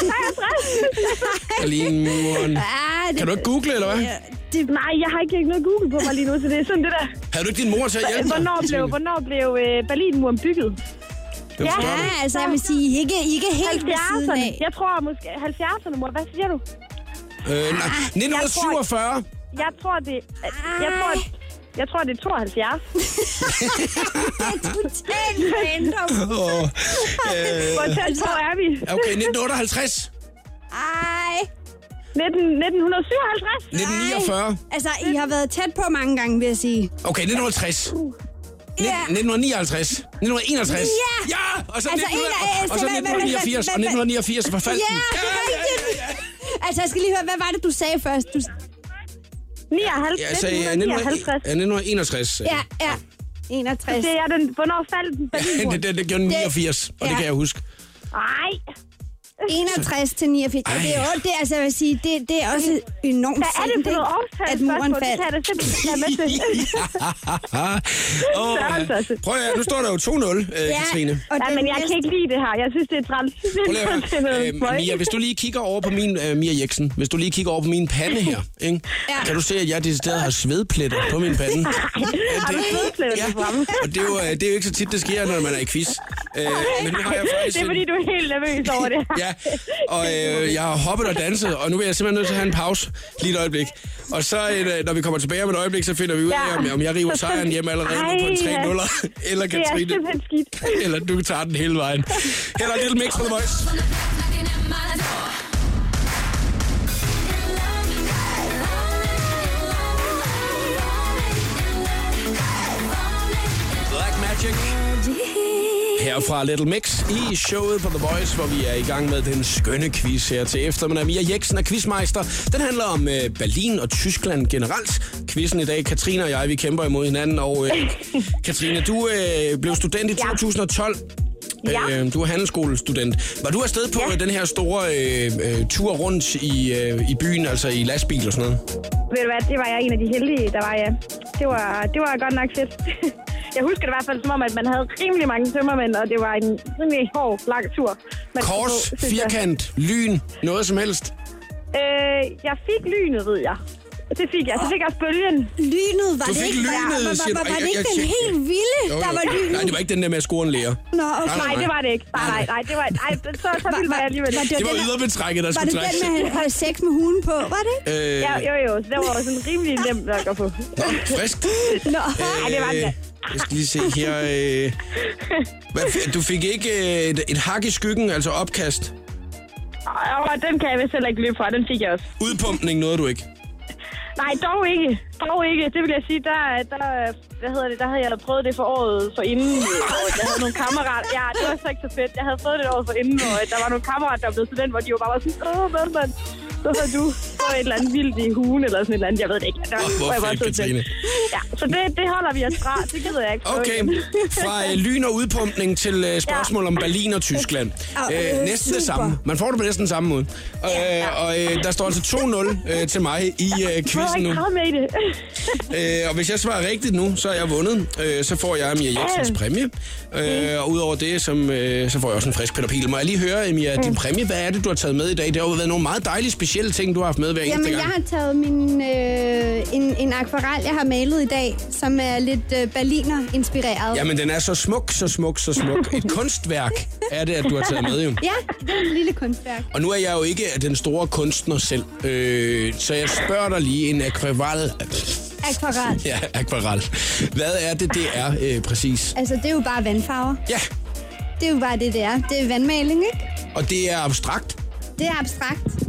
63. Berlinmuren. Ah, det, Kan du ikke google, eller hvad? Ja, det, Nej, jeg har ikke noget Google på mig lige nu, så det er sådan det der. Havde du ikke din mor til at hjælpe dig? Hvornår blev, hvornår blev øh, Berlinmuren bygget? Det Ja. ja, altså jeg vil sige, ikke, ikke helt ved siden 70'erne. af. Jeg tror måske 70'erne, mor. Hvad siger du? Øh, nej, 1947. Jeg tror, det... Jeg tror, jeg tror, det er 72. Totalt random. Øh, Hvor tæt på er vi? okay, 1958. Ej. 19, 1957? 1949. Altså, I har været tæt på mange gange, vil jeg sige. Okay, 1960. Ja. 1959. 1961. Ja. Ja! Og så, Altså, 1900, en og så hvad- hvad- hvad- 1989. Og hvad- hvad- 1989 forfaldt Ja, den. det er rigtigt. Altså, jeg skal lige høre, hvad var det, du sagde først? Du... 59. Ja, jeg sagde ja, 1959. 1961. sagde Ja, ja. 61. Det er den... Hvornår faldt den? Berlinmuren? det, det, det gjorde den 89, og det Ja. kan jeg huske. Nej. 61 til 89. Ja, det er jo, det, altså, jeg vil sige, det, det er også enormt Hvad er det for noget årstal? at muren Det faldt. kan jeg da simpelthen med til. Sasse. Prøv at nu står der jo 2-0, øh, Katrine. og Ja, men jeg kan ikke lide det her. Jeg synes, det er træls. Prøv lige at Det. Øh, Mia, hvis du lige kigger over på min, øh, Mia Jeksen, hvis du lige kigger over på min pande her, ikke? Ja. kan du se, at jeg decideret har svedpletter på min pande? Har du fødepletter Ja, fremme? og det er, jo, øh, det er jo ikke så tit, det sker, når man er i quiz. Øh, men nu har jeg faktisk... Det er fordi, du er helt nervøs over det. Ja, Ja, og øh, jeg har hoppet og danset, og nu er jeg simpelthen nødt til at have en pause lige et øjeblik. Og så, øh, når vi kommer tilbage om et øjeblik, så finder vi ud af, Ja. om, om jeg river sejren hjem allerede nu på en 3 Ej, 0 eller Det er Katrine, simpelthen skidt. eller du tager den hele vejen. Her er et lille mix for The Voice. Her fra Little Mix i showet på The Voice, hvor vi er i gang med den skønne quiz her til eftermiddag. Mia Jeksen er quizmeister. Den handler om øh, Berlin og Tyskland generelt. Quizzen i dag, Katrine og jeg, vi kæmper imod hinanden. Og øh, Katrine, du øh, blev student i Ja. 2012. Ja. Øh, du er handelsskolestudent. Var du afsted på ja. den her store øh, øh, tur rundt i, øh, i byen, altså i lastbil og sådan noget? Ved du hvad, det var jeg en af de heldige, der var, ja. Det var, det var godt nok fedt. Jeg husker det i hvert fald som om, at man havde rimelig mange tømmermænd, og det var en rimelig hård, lang tur. man Kors, på, synes jeg. firkant, lyn, noget som helst. Øh, jeg fik lynet, ved jeg. Det fik jeg. Så fik jeg også bølgen. Lynet, var Du det ikke, lynet, var, var, var, var, var det ikke den helt vilde, Jo, der jo. var lynet? Nej, det var ikke den der med at score en lærer. Nå, okay. Nej, det var det ikke. Nej, nej, nej. Det var, nej så, så vildt var jeg alligevel. Var ikke. Det var yderbetrækket, der var skulle det den trækkes. med at have sex med hunden på, var det ikke? Øh, Ja, jo, jo. Så det var sådan rimelig nemt at gå på. Nå, frisk. Nå, Nej, det var det. Jeg skal lige se her. Øh, hvad, du fik ikke øh, et, et hak i skyggen, altså opkast. Og den kan jeg vist heller ikke løbe fra. Den fik jeg også. Udpumpning nåede du ikke. Nej, dog ikke. Dog ikke. Det vil jeg sige, der, der, hvad hedder det, der havde jeg prøvet det for året for inden. Jeg havde nogle kammerater. Ja, det var så ikke så fedt. Jeg havde fået det året for inden, og der var nogle kammerater, der blev student, hvor de jo bare var sådan, åh, hvad mand? Så havde du et eller andet vildt i hugen, eller sådan et eller andet. Jeg ved det ikke. Der, Åh, hvor jeg fedt. Katrine. Ja, så det, det holder vi os fra. Det gider jeg ikke. Okay, fra øh, lyn og udpumpning til øh, spørgsmål om Berlin og Tyskland. Åh, Øh, øh, næsten det samme. Man får det på næsten samme måde. Øh, og øh, der står altså 2-0 øh, til mig i øh, Jeg quizzen nu. ikke med i det. Øh, og hvis jeg svarer rigtigt nu, så er jeg vundet. Øh, så får jeg Mia Jensens præmie. Øh, og udover det, som, øh, så får jeg også en frisk Peter Pil. Må jeg lige høre, Mia, din præmie, hvad er det, du har taget med i dag? Det har jo været nogle meget dejlige, specielle ting, du har haft med hver eneste Jamen, jeg gang. har taget min, øh, en, en akvarel, jeg har malet i dag, som er lidt øh, Berliner-inspireret. Jamen, den er så smuk, så smuk, så smuk. Et kunstværk er det, at du har taget med, jo. Ja, det er et lille kunstværk. Og nu er jeg jo ikke den store kunstner selv, øh, så jeg spørger dig lige en akvarel. Akvarel. Ja, akvarel. Hvad er det, det er øh, præcis? Altså, det er jo bare vandfarver. Ja, Det er jo bare det, det er. Det er vandmaling, ikke? og det er abstrakt. Det er abstrakt.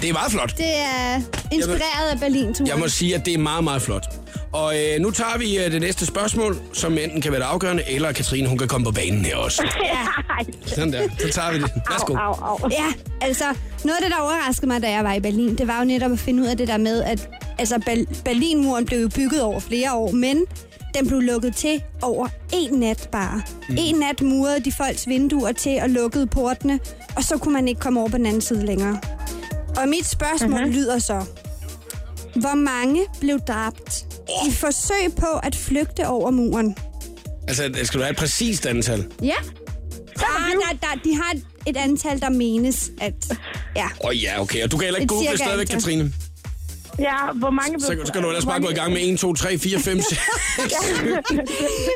Det er meget flot. Det er inspireret af Berlin-turen. Jeg må sige, at det er meget, meget flot. Og øh, nu tager vi øh, det næste spørgsmål, som enten kan være det afgørende, eller Katrine, hun kan komme på banen her også. Ej. Sådan der. Så tager vi det. Værsgo. Au, au, au. Ja, altså, noget af det, der overraskede mig, da jeg var i Berlin, det var jo netop at finde ud af det der med, at altså, Berlinmuren blev jo bygget over flere år, men den blev lukket til over en nat bare. Mm. En nat murede de folks vinduer til og lukkede portene, og så kunne man ikke komme over på den anden side længere. Og mit spørgsmål mm-hmm. lyder så, hvor mange blev dræbt i forsøg på at flygte over muren? Altså, skal du have et præcist antal? Ja. Ah, der, der, de har et, antal, der menes, at... Ja. Åh oh, ja, okay. Og du kan heller ikke google stadigvæk, antal. Katrine. Ja, hvor mange... Så, så kan du ellers bare gå i gang med 1, 2, 3, 4, 5, 6.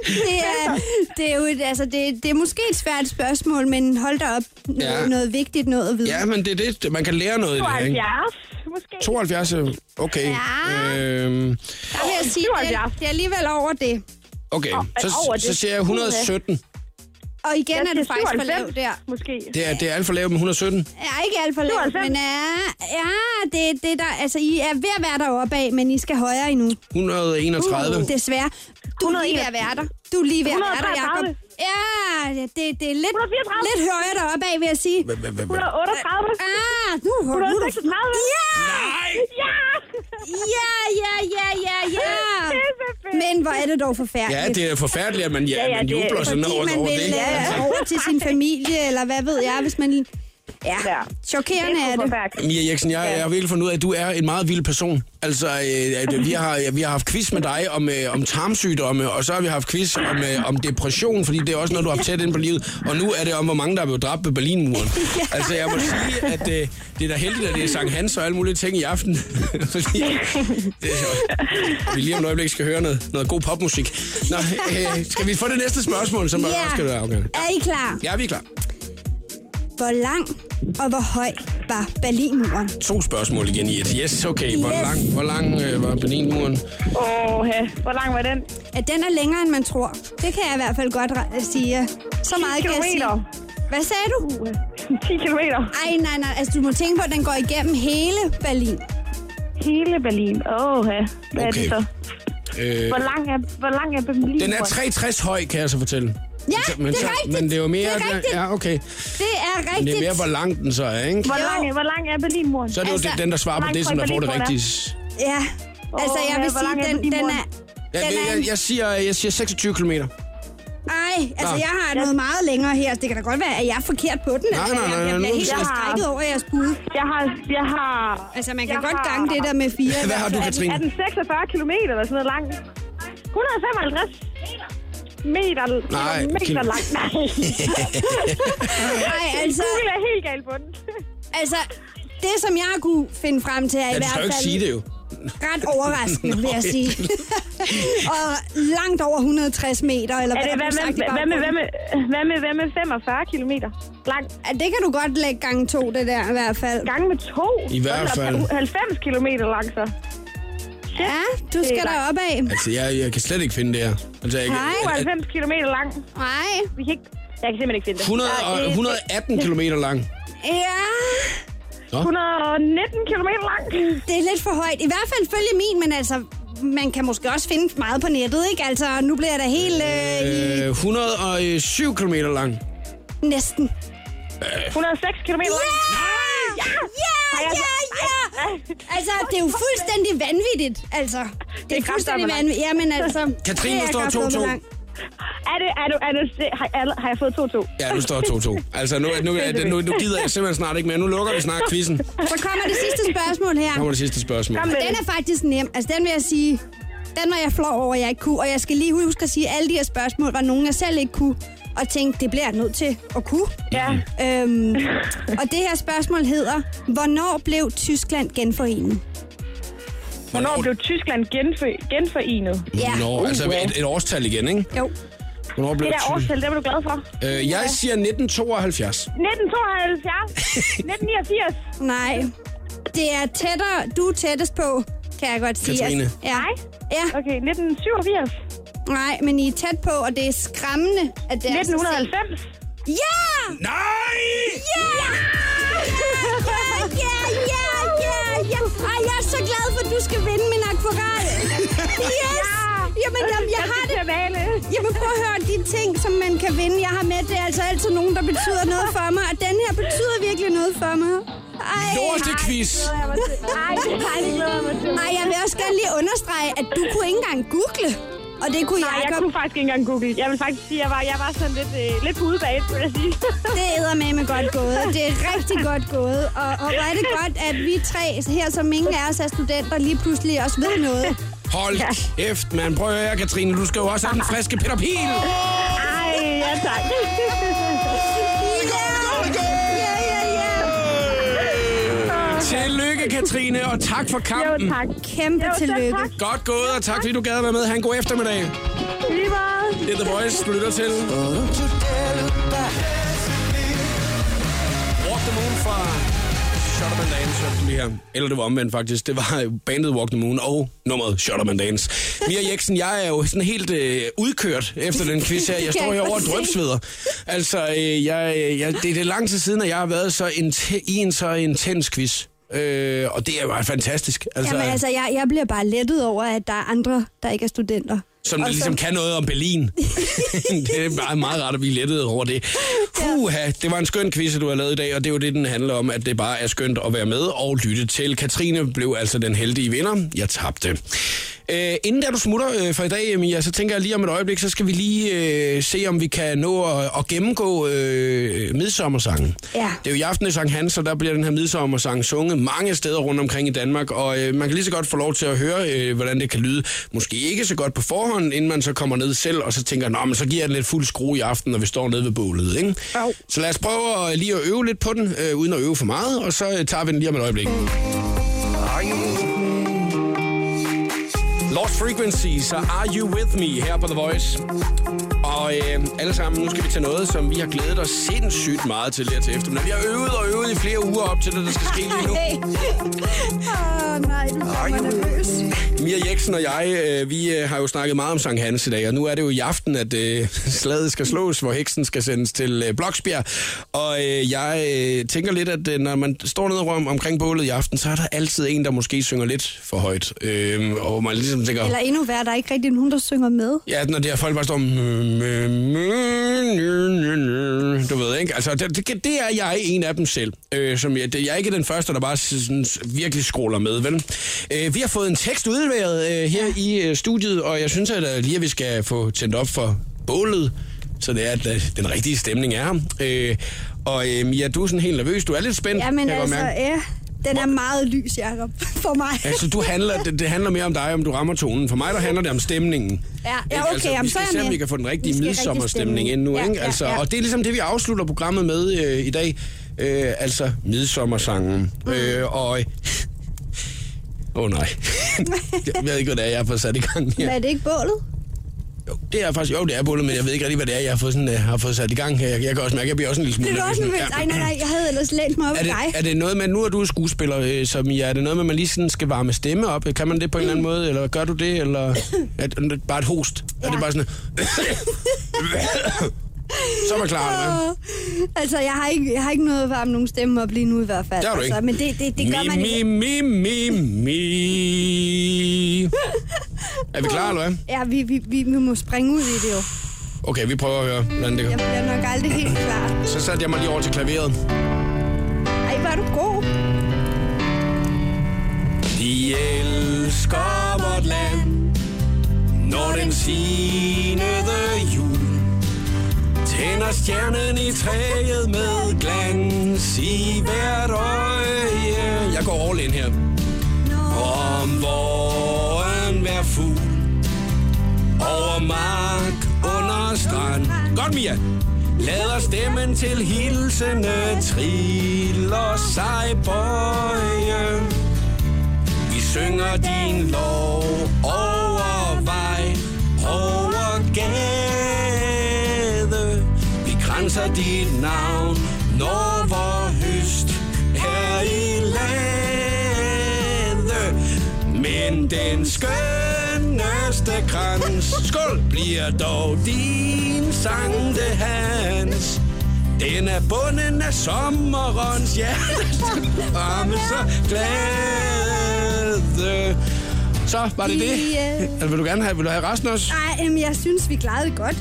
Det er, det er jo et, altså, det, det er måske et svært spørgsmål, men hold da op. Noget, Ja. noget vigtigt noget at vide. Ja, men det er det. Man kan lære noget i det ikke? 72, måske. 72, øh, okay. Ja. Øhm, Der vil jeg sige, det er, 77. det er alligevel over det. okay, så, så siger jeg 117. Og igen Jeg er du faktisk for 97, lav der. Måske. Det er, det er alt for lavt med 117. Jeg er ikke alt for lavt, 97. men er, ja, det, det der, altså, I er ved at være deroppe af, men I skal højere endnu. 131. Uh, desværre. Du er lige ved at være der. Du er lige ved at være der, Jacob. 133. Ja, det, det, er lidt, 134. lidt højere deroppe af, vil jeg sige. Hva- hva- hva- hva- 138. Ah, nu, nu, 136. Ja! Nej! Ja! Ja, ja, ja, ja, ja. Men hvor er det dog forfærdeligt. Ja, det er forfærdeligt, at man, ja, Ja, ja, man det er- jubler sådan Fordi over, man over vil det. øh, over til sin familie, eller hvad ved jeg, hvis man... Ja, Ja. chokerende Det er er det. Mia Jeksen, jeg, jeg har virkelig fundet ud af, at du er en meget vild person. Altså, øh, at vi, har, vi har haft quiz med dig om, øh, om tarmsygdomme, og så har vi haft quiz om, øh, om depression, fordi det er også noget, du har tæt ind på livet. Og nu er det om, hvor mange der er blevet dræbt ved Berlinmuren. Altså, jeg må sige, at øh, det er da heldigt, at det er Sankt Hans og alle mulige ting i aften. fordi det er så, vi lige om et øjeblik skal høre noget, noget god popmusik. Nå, øh, skal vi få det næste spørgsmål, som Ja. også skal være afgørende? Er I klar? Ja, vi er klar. Hvor lang og hvor høj var Berlinmuren? To spørgsmål igen i et. Yes, okay. Hvor Yes. lang, hvor lang øh, var Berlinmuren? Åh, hvor lang var den? At den er længere, end man tror. Det kan jeg i hvert fald godt re- sige. Så meget kan jeg sige. kilometer. Hvad sagde du? 10 kilometer. Ej, nej, nej. Altså, du må tænke på, at den går igennem hele Berlin. Hele Berlin. Åh, hvad er Okay. det så? Øh, Hvor lang er, hvor lang er Berlin? den er 63 høj, kan jeg så fortælle. Ja, men, det er så, rigtigt. Men det er jo mere... Det er rigtigt. Ja, okay. Det er Men rigtigt. det er mere, hvor lang den så er, ikke? Hvor Jo. lang, hvor lang er Berlinmuren? Så er det jo Altså, det- den, der svarer på det, som der får det rigtige. Ja. Altså, jeg vil sige, den, den er... Ja, Den er jeg, jeg, siger, jeg siger 26 km. Ej, altså Nå. jeg har noget meget længere her. Det kan da godt være, at jeg er forkert på den. Nej, altså, nej, nej, jeg, jeg nej, bliver helt strækket over jeres bud. Jeg har... Jeg har Altså, man kan Jeg godt har- gange det der med fire. Hvad har du. Katrine? Er den 46 km eller sådan noget lang? 155 meter, Nej, meter kilo- lang. Nej. Nej, altså, Google er helt galt på den. altså, det som jeg kunne finde frem til er i Ja, du hvert skal jo ikke fald sige det jo. ret overraskende, vil jeg sige. og langt over 160 meter, eller Er hvad det, hvad, blev sagt i med, hvad, med, hvad, med, hvad, med, hvad med 45 km lang? Ja, det kan du godt lægge gange to, det der i hvert fald. Gang med to? I hvert er fald. 90 km lang så. Ja, du skal er der op af. Altså, jeg, jeg kan slet ikke finde det her. Altså, jeg, Nej. at- at 90 km lang. Nej. Vi kan ikke... Jeg kan simpelthen ikke finde det. 100 Ja, og, det- 118 km lang. Ja, 119 km lang. det er lidt for højt. I hvert fald følge min, men altså, man kan måske også finde meget på nettet, ikke? Altså, nu bliver jeg da helt øh, i Øh, 107 km lang. næsten. 106 km lang. Ja! Ja, ja, ja! Altså, det er jo fuldstændig vanvittigt, altså. Det er fuldstændig vanvittigt. Jamen altså... Katrine, det er du står kraftedeme 2-2. langt. Er det, er du, er du, har, er, har jeg fået 2-2? Ja, nu står 2-2. Altså, nu, nu, nu, nu gider jeg simpelthen snart ikke mere. Nu lukker vi snart quizzen. Så kommer det sidste spørgsmål her. kommer det sidste spørgsmål. Den det. er faktisk nem. Altså, den vil jeg sige... Den var jeg flov over, at jeg ikke kunne. Og jeg skal lige huske at sige, at alle de her spørgsmål var nogen, jeg selv ikke kunne. Og tænkte, det bliver jeg nødt til at kunne. Ja. Øhm, og det her spørgsmål hedder, hvornår blev Tyskland genforenet? Hvornår blev Tyskland genfø- genforenet? Ja. Nå, altså et, et årstal igen, ikke? Jo. Hvornår blev Det der årstal, det var du glad for. Øh, jeg siger 1972. 1972. 1989. Nej. Det er tættere. Du er tættest på, kan jeg godt sige. Katrine. Altså, ja. Nej. Ja, Okay, 1987. nej, men I er tæt på, og det er skræmmende, at det er... så 1990. sent. Ja! Nej! Ja! Ja, ja, ja, ja, ja. Ej, jeg er så glad for, at du skal vinde min akvaral. Yes! Jamen, jeg, jeg har det... Jamen, prøv at høre, de ting, som man kan vinde, jeg har med, det er altså altid nogen, der betyder noget for mig. Og den her betyder virkelig noget for mig. Ej. Lortequiz. Nej, nej, jeg jeg vil også gerne lige understrege, at du kunne ikke engang google. Og det kunne Nej, jeg Jacob. kunne faktisk ikke engang google. Jeg vil faktisk sige, at jeg var, jeg var sådan lidt, øh, lidt på udebane, vil jeg sige. Det æder med med godt gået. Det er rigtig godt gået. Og, og hvor er det godt, at vi tre her, som ingen af os er studenter, lige pludselig også ved noget. Hold kæft, man. Prøv at høre, Katrine. Du skal jo også have den friske Peter Pil. Ej, ja tak. Tillykke, Katrine, og tak for Jo, kampen. tak. Kæmpe Jo, tillykke. tak. Godt gået, og tak fordi du gad at være med. Ha' en god eftermiddag. Lige meget. Det er The Voice, du lytter til. Walk the Moon fra Shut Up and Dance, hørte lige her. Eller det var omvendt faktisk. Det var jo bandet Walk the Moon og nummeret Shut Up and Dance. Mia Jeksen, jeg er jo sådan helt øh, udkørt efter den quiz her. Jeg står jeg herovre og godt se. drøbsveder. Altså, øh, jeg, jeg, det, det er lang tid siden, at jeg har været så inte, i en så intens quiz. Øh, og det er jo fantastisk. Altså, Jamen altså, jeg, jeg bliver bare lettet over, at der er andre, der ikke er studenter. Som Og så- ligesom kan noget om Berlin. det er meget, meget rart at blive lettet over det. Puha, det var en skøn quiz, du har lavet i dag, og det er jo det, den handler om, at det bare er skønt at være med og lytte til. Katrine blev altså den heldige vinder. Jeg tabte. Øh, inden der du smutter øh, for i dag, Mia, så tænker jeg lige om et øjeblik, så skal vi lige øh, se, om vi kan nå at, at gennemgå øh, midsommersangen. Ja. Det er jo i aften i Sankt Hans, og der bliver den her midsommersang sunget mange steder rundt omkring i Danmark, og øh, man kan lige så godt få lov til at høre, øh, hvordan det kan lyde. Måske ikke så godt på forhånd, inden man så kommer ned selv, og så tænker, Nå, men så giver jeg den lidt fuld skrue i aften, når vi står nede ved bålet. Ikke? Jo. Så lad os prøve at, lige at øve lidt på den, øh, uden at øve for meget, og så øh, tager vi den lige om et øjeblik. Lost Frequencies og Are You With Me her på The Voice. Og øh, alle sammen, nu skal vi til noget, som vi har glædet os sindssygt meget til her til eftermiddag. Vi har øvet og øvet i flere uger op til det, der skal ske lige nu. Åh, nej, du gør mig nervøs. Mia Jeksen og jeg, øh, vi øh, har jo snakket meget om Sankt Hans i dag, og nu er det jo i aften, at øh, slaget skal slås, hvor heksen skal sendes til øh, Bloksbjerg. Og øh, jeg øh, tænker lidt, at øh, når man står nede om, omkring bålet i aften, så er der altid en, der måske synger lidt for højt. Øh, og man ligesom tænker... Eller endnu værre, der er ikke rigtig nogen, der synger med. Ja, når det er folk bare står... Du ved, ikke? Altså, det, det, det er jeg en af dem selv. Øh, som jeg, det, jeg er ikke den første, der bare sådan, virkelig skråler med, vel? Øh, vi har fået en tekst udleveret øh, her i øh, studiet, og jeg synes, at øh, lige at vi skal få tændt op for bålet, så det er, at øh, den rigtige stemning er her. Øh, og øh, ja, du er sådan helt nervøs. Du er lidt spændt, Jamen altså, ja, den er meget lys, Jacob, for mig. Altså, du handler, det, det handler mere om dig, om du rammer tonen. For mig, der handler det om stemningen. Ja, ja, okay, altså, jamen, vi så skal er jeg se, om vi kan få den Vi rigtige skal rigtig midsommerstemning stemning. ind nu. Ja, ikke? ja, Altså, ja. Og det er ligesom det, vi afslutter programmet med øh, i dag. Øh, altså midsommersangen. Mm. Øh, og... Åh oh, nej. jeg ved ikke, hvad det er, jeg har fået sat i gang Men her. er det ikke bålet? Jo, det er faktisk, jo, det er bullet, men jeg ved ikke rigtig, hvad det er, jeg har fået, sådan, uh, har fået sat i gang. Jeg, jeg kan også mærke, at jeg bliver også en lille smule Det er også nu. nervøs. Ej, nej, nej, jeg havde ellers lænt mig op Er det, dig. er det noget med, nu er du skuespiller, øh, som ja, er det noget med, at man lige sådan skal varme stemme op? Kan man det på en eller anden måde, eller gør du det, eller er det bare et host? Ja. Er det Ja. bare sådan Så er man klar? Åh, Altså, jeg har, ikke, jeg har ikke noget at varme nogen stemme op lige nu i hvert fald. Det har du altså, ikke. Men det, det, det gør man mi, ikke. mi, mi, mi. Er vi klar, eller hvad? Ja, vi, vi, vi, vi må springe ud i det jo. Okay, vi prøver at høre, hvordan det Jeg går. bliver nok aldrig helt klar. Så satte jeg mig lige over til klaveret. Ej, hvor er du god. Vi elsker vort land, når den sinede jul tænder stjernen i træet med glans i hvert øje. Jeg går all in her. Om våren hver fugl over mark under strand. Godt, Mia. Lader stemmen til hilsene triller sig bøje. Vi synger din lov den skønneste krans, skål, bliver dog din Sankte Hans. Den er bunden af sommerens hjerte, varme så glade. Så var det det. Ja. Eller vil du gerne have, vil du have resten også? Nej, jeg synes, vi klarede det godt.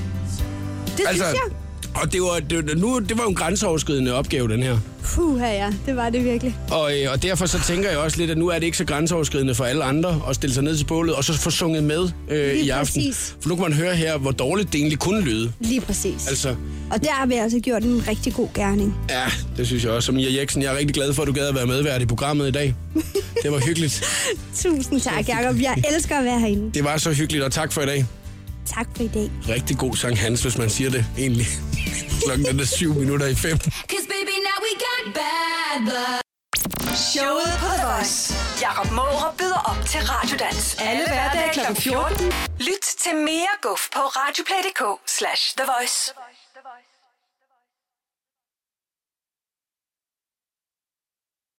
Det altså, synes jeg. Og det var, det, nu, det var jo en grænseoverskridende opgave, den her. Puh, ja, det var det virkelig. Og, øh, og derfor så tænker jeg også lidt, at nu er det ikke så grænseoverskridende for alle andre at stille sig ned til bålet, og så få sunget med øh, Lige i aften. præcis. For nu kan man høre her, hvor dårligt det egentlig kunne lyde. Lige præcis. Altså. Altså, Og der har vi altså gjort en rigtig god gerning. ja, det synes jeg også. Som Mia Jeksen, jeg er rigtig glad for, at du gad at være medvært i programmet i dag. Det var hyggeligt. Tusind tak, Jacob. Jeg elsker at være herinde. Det var så hyggeligt, og tak for i dag. Tak for i dag. Rigtig god sang Hans, hvis man siger det egentlig. Klokken er syv minutter i fem. Cause baby, now we got bad blood. Showet på The Voice. Jakob Måre byder op til Radiodans. Alle hverdage kl. 14. Lyt til mere guf på radioplay.dk slash The Voice.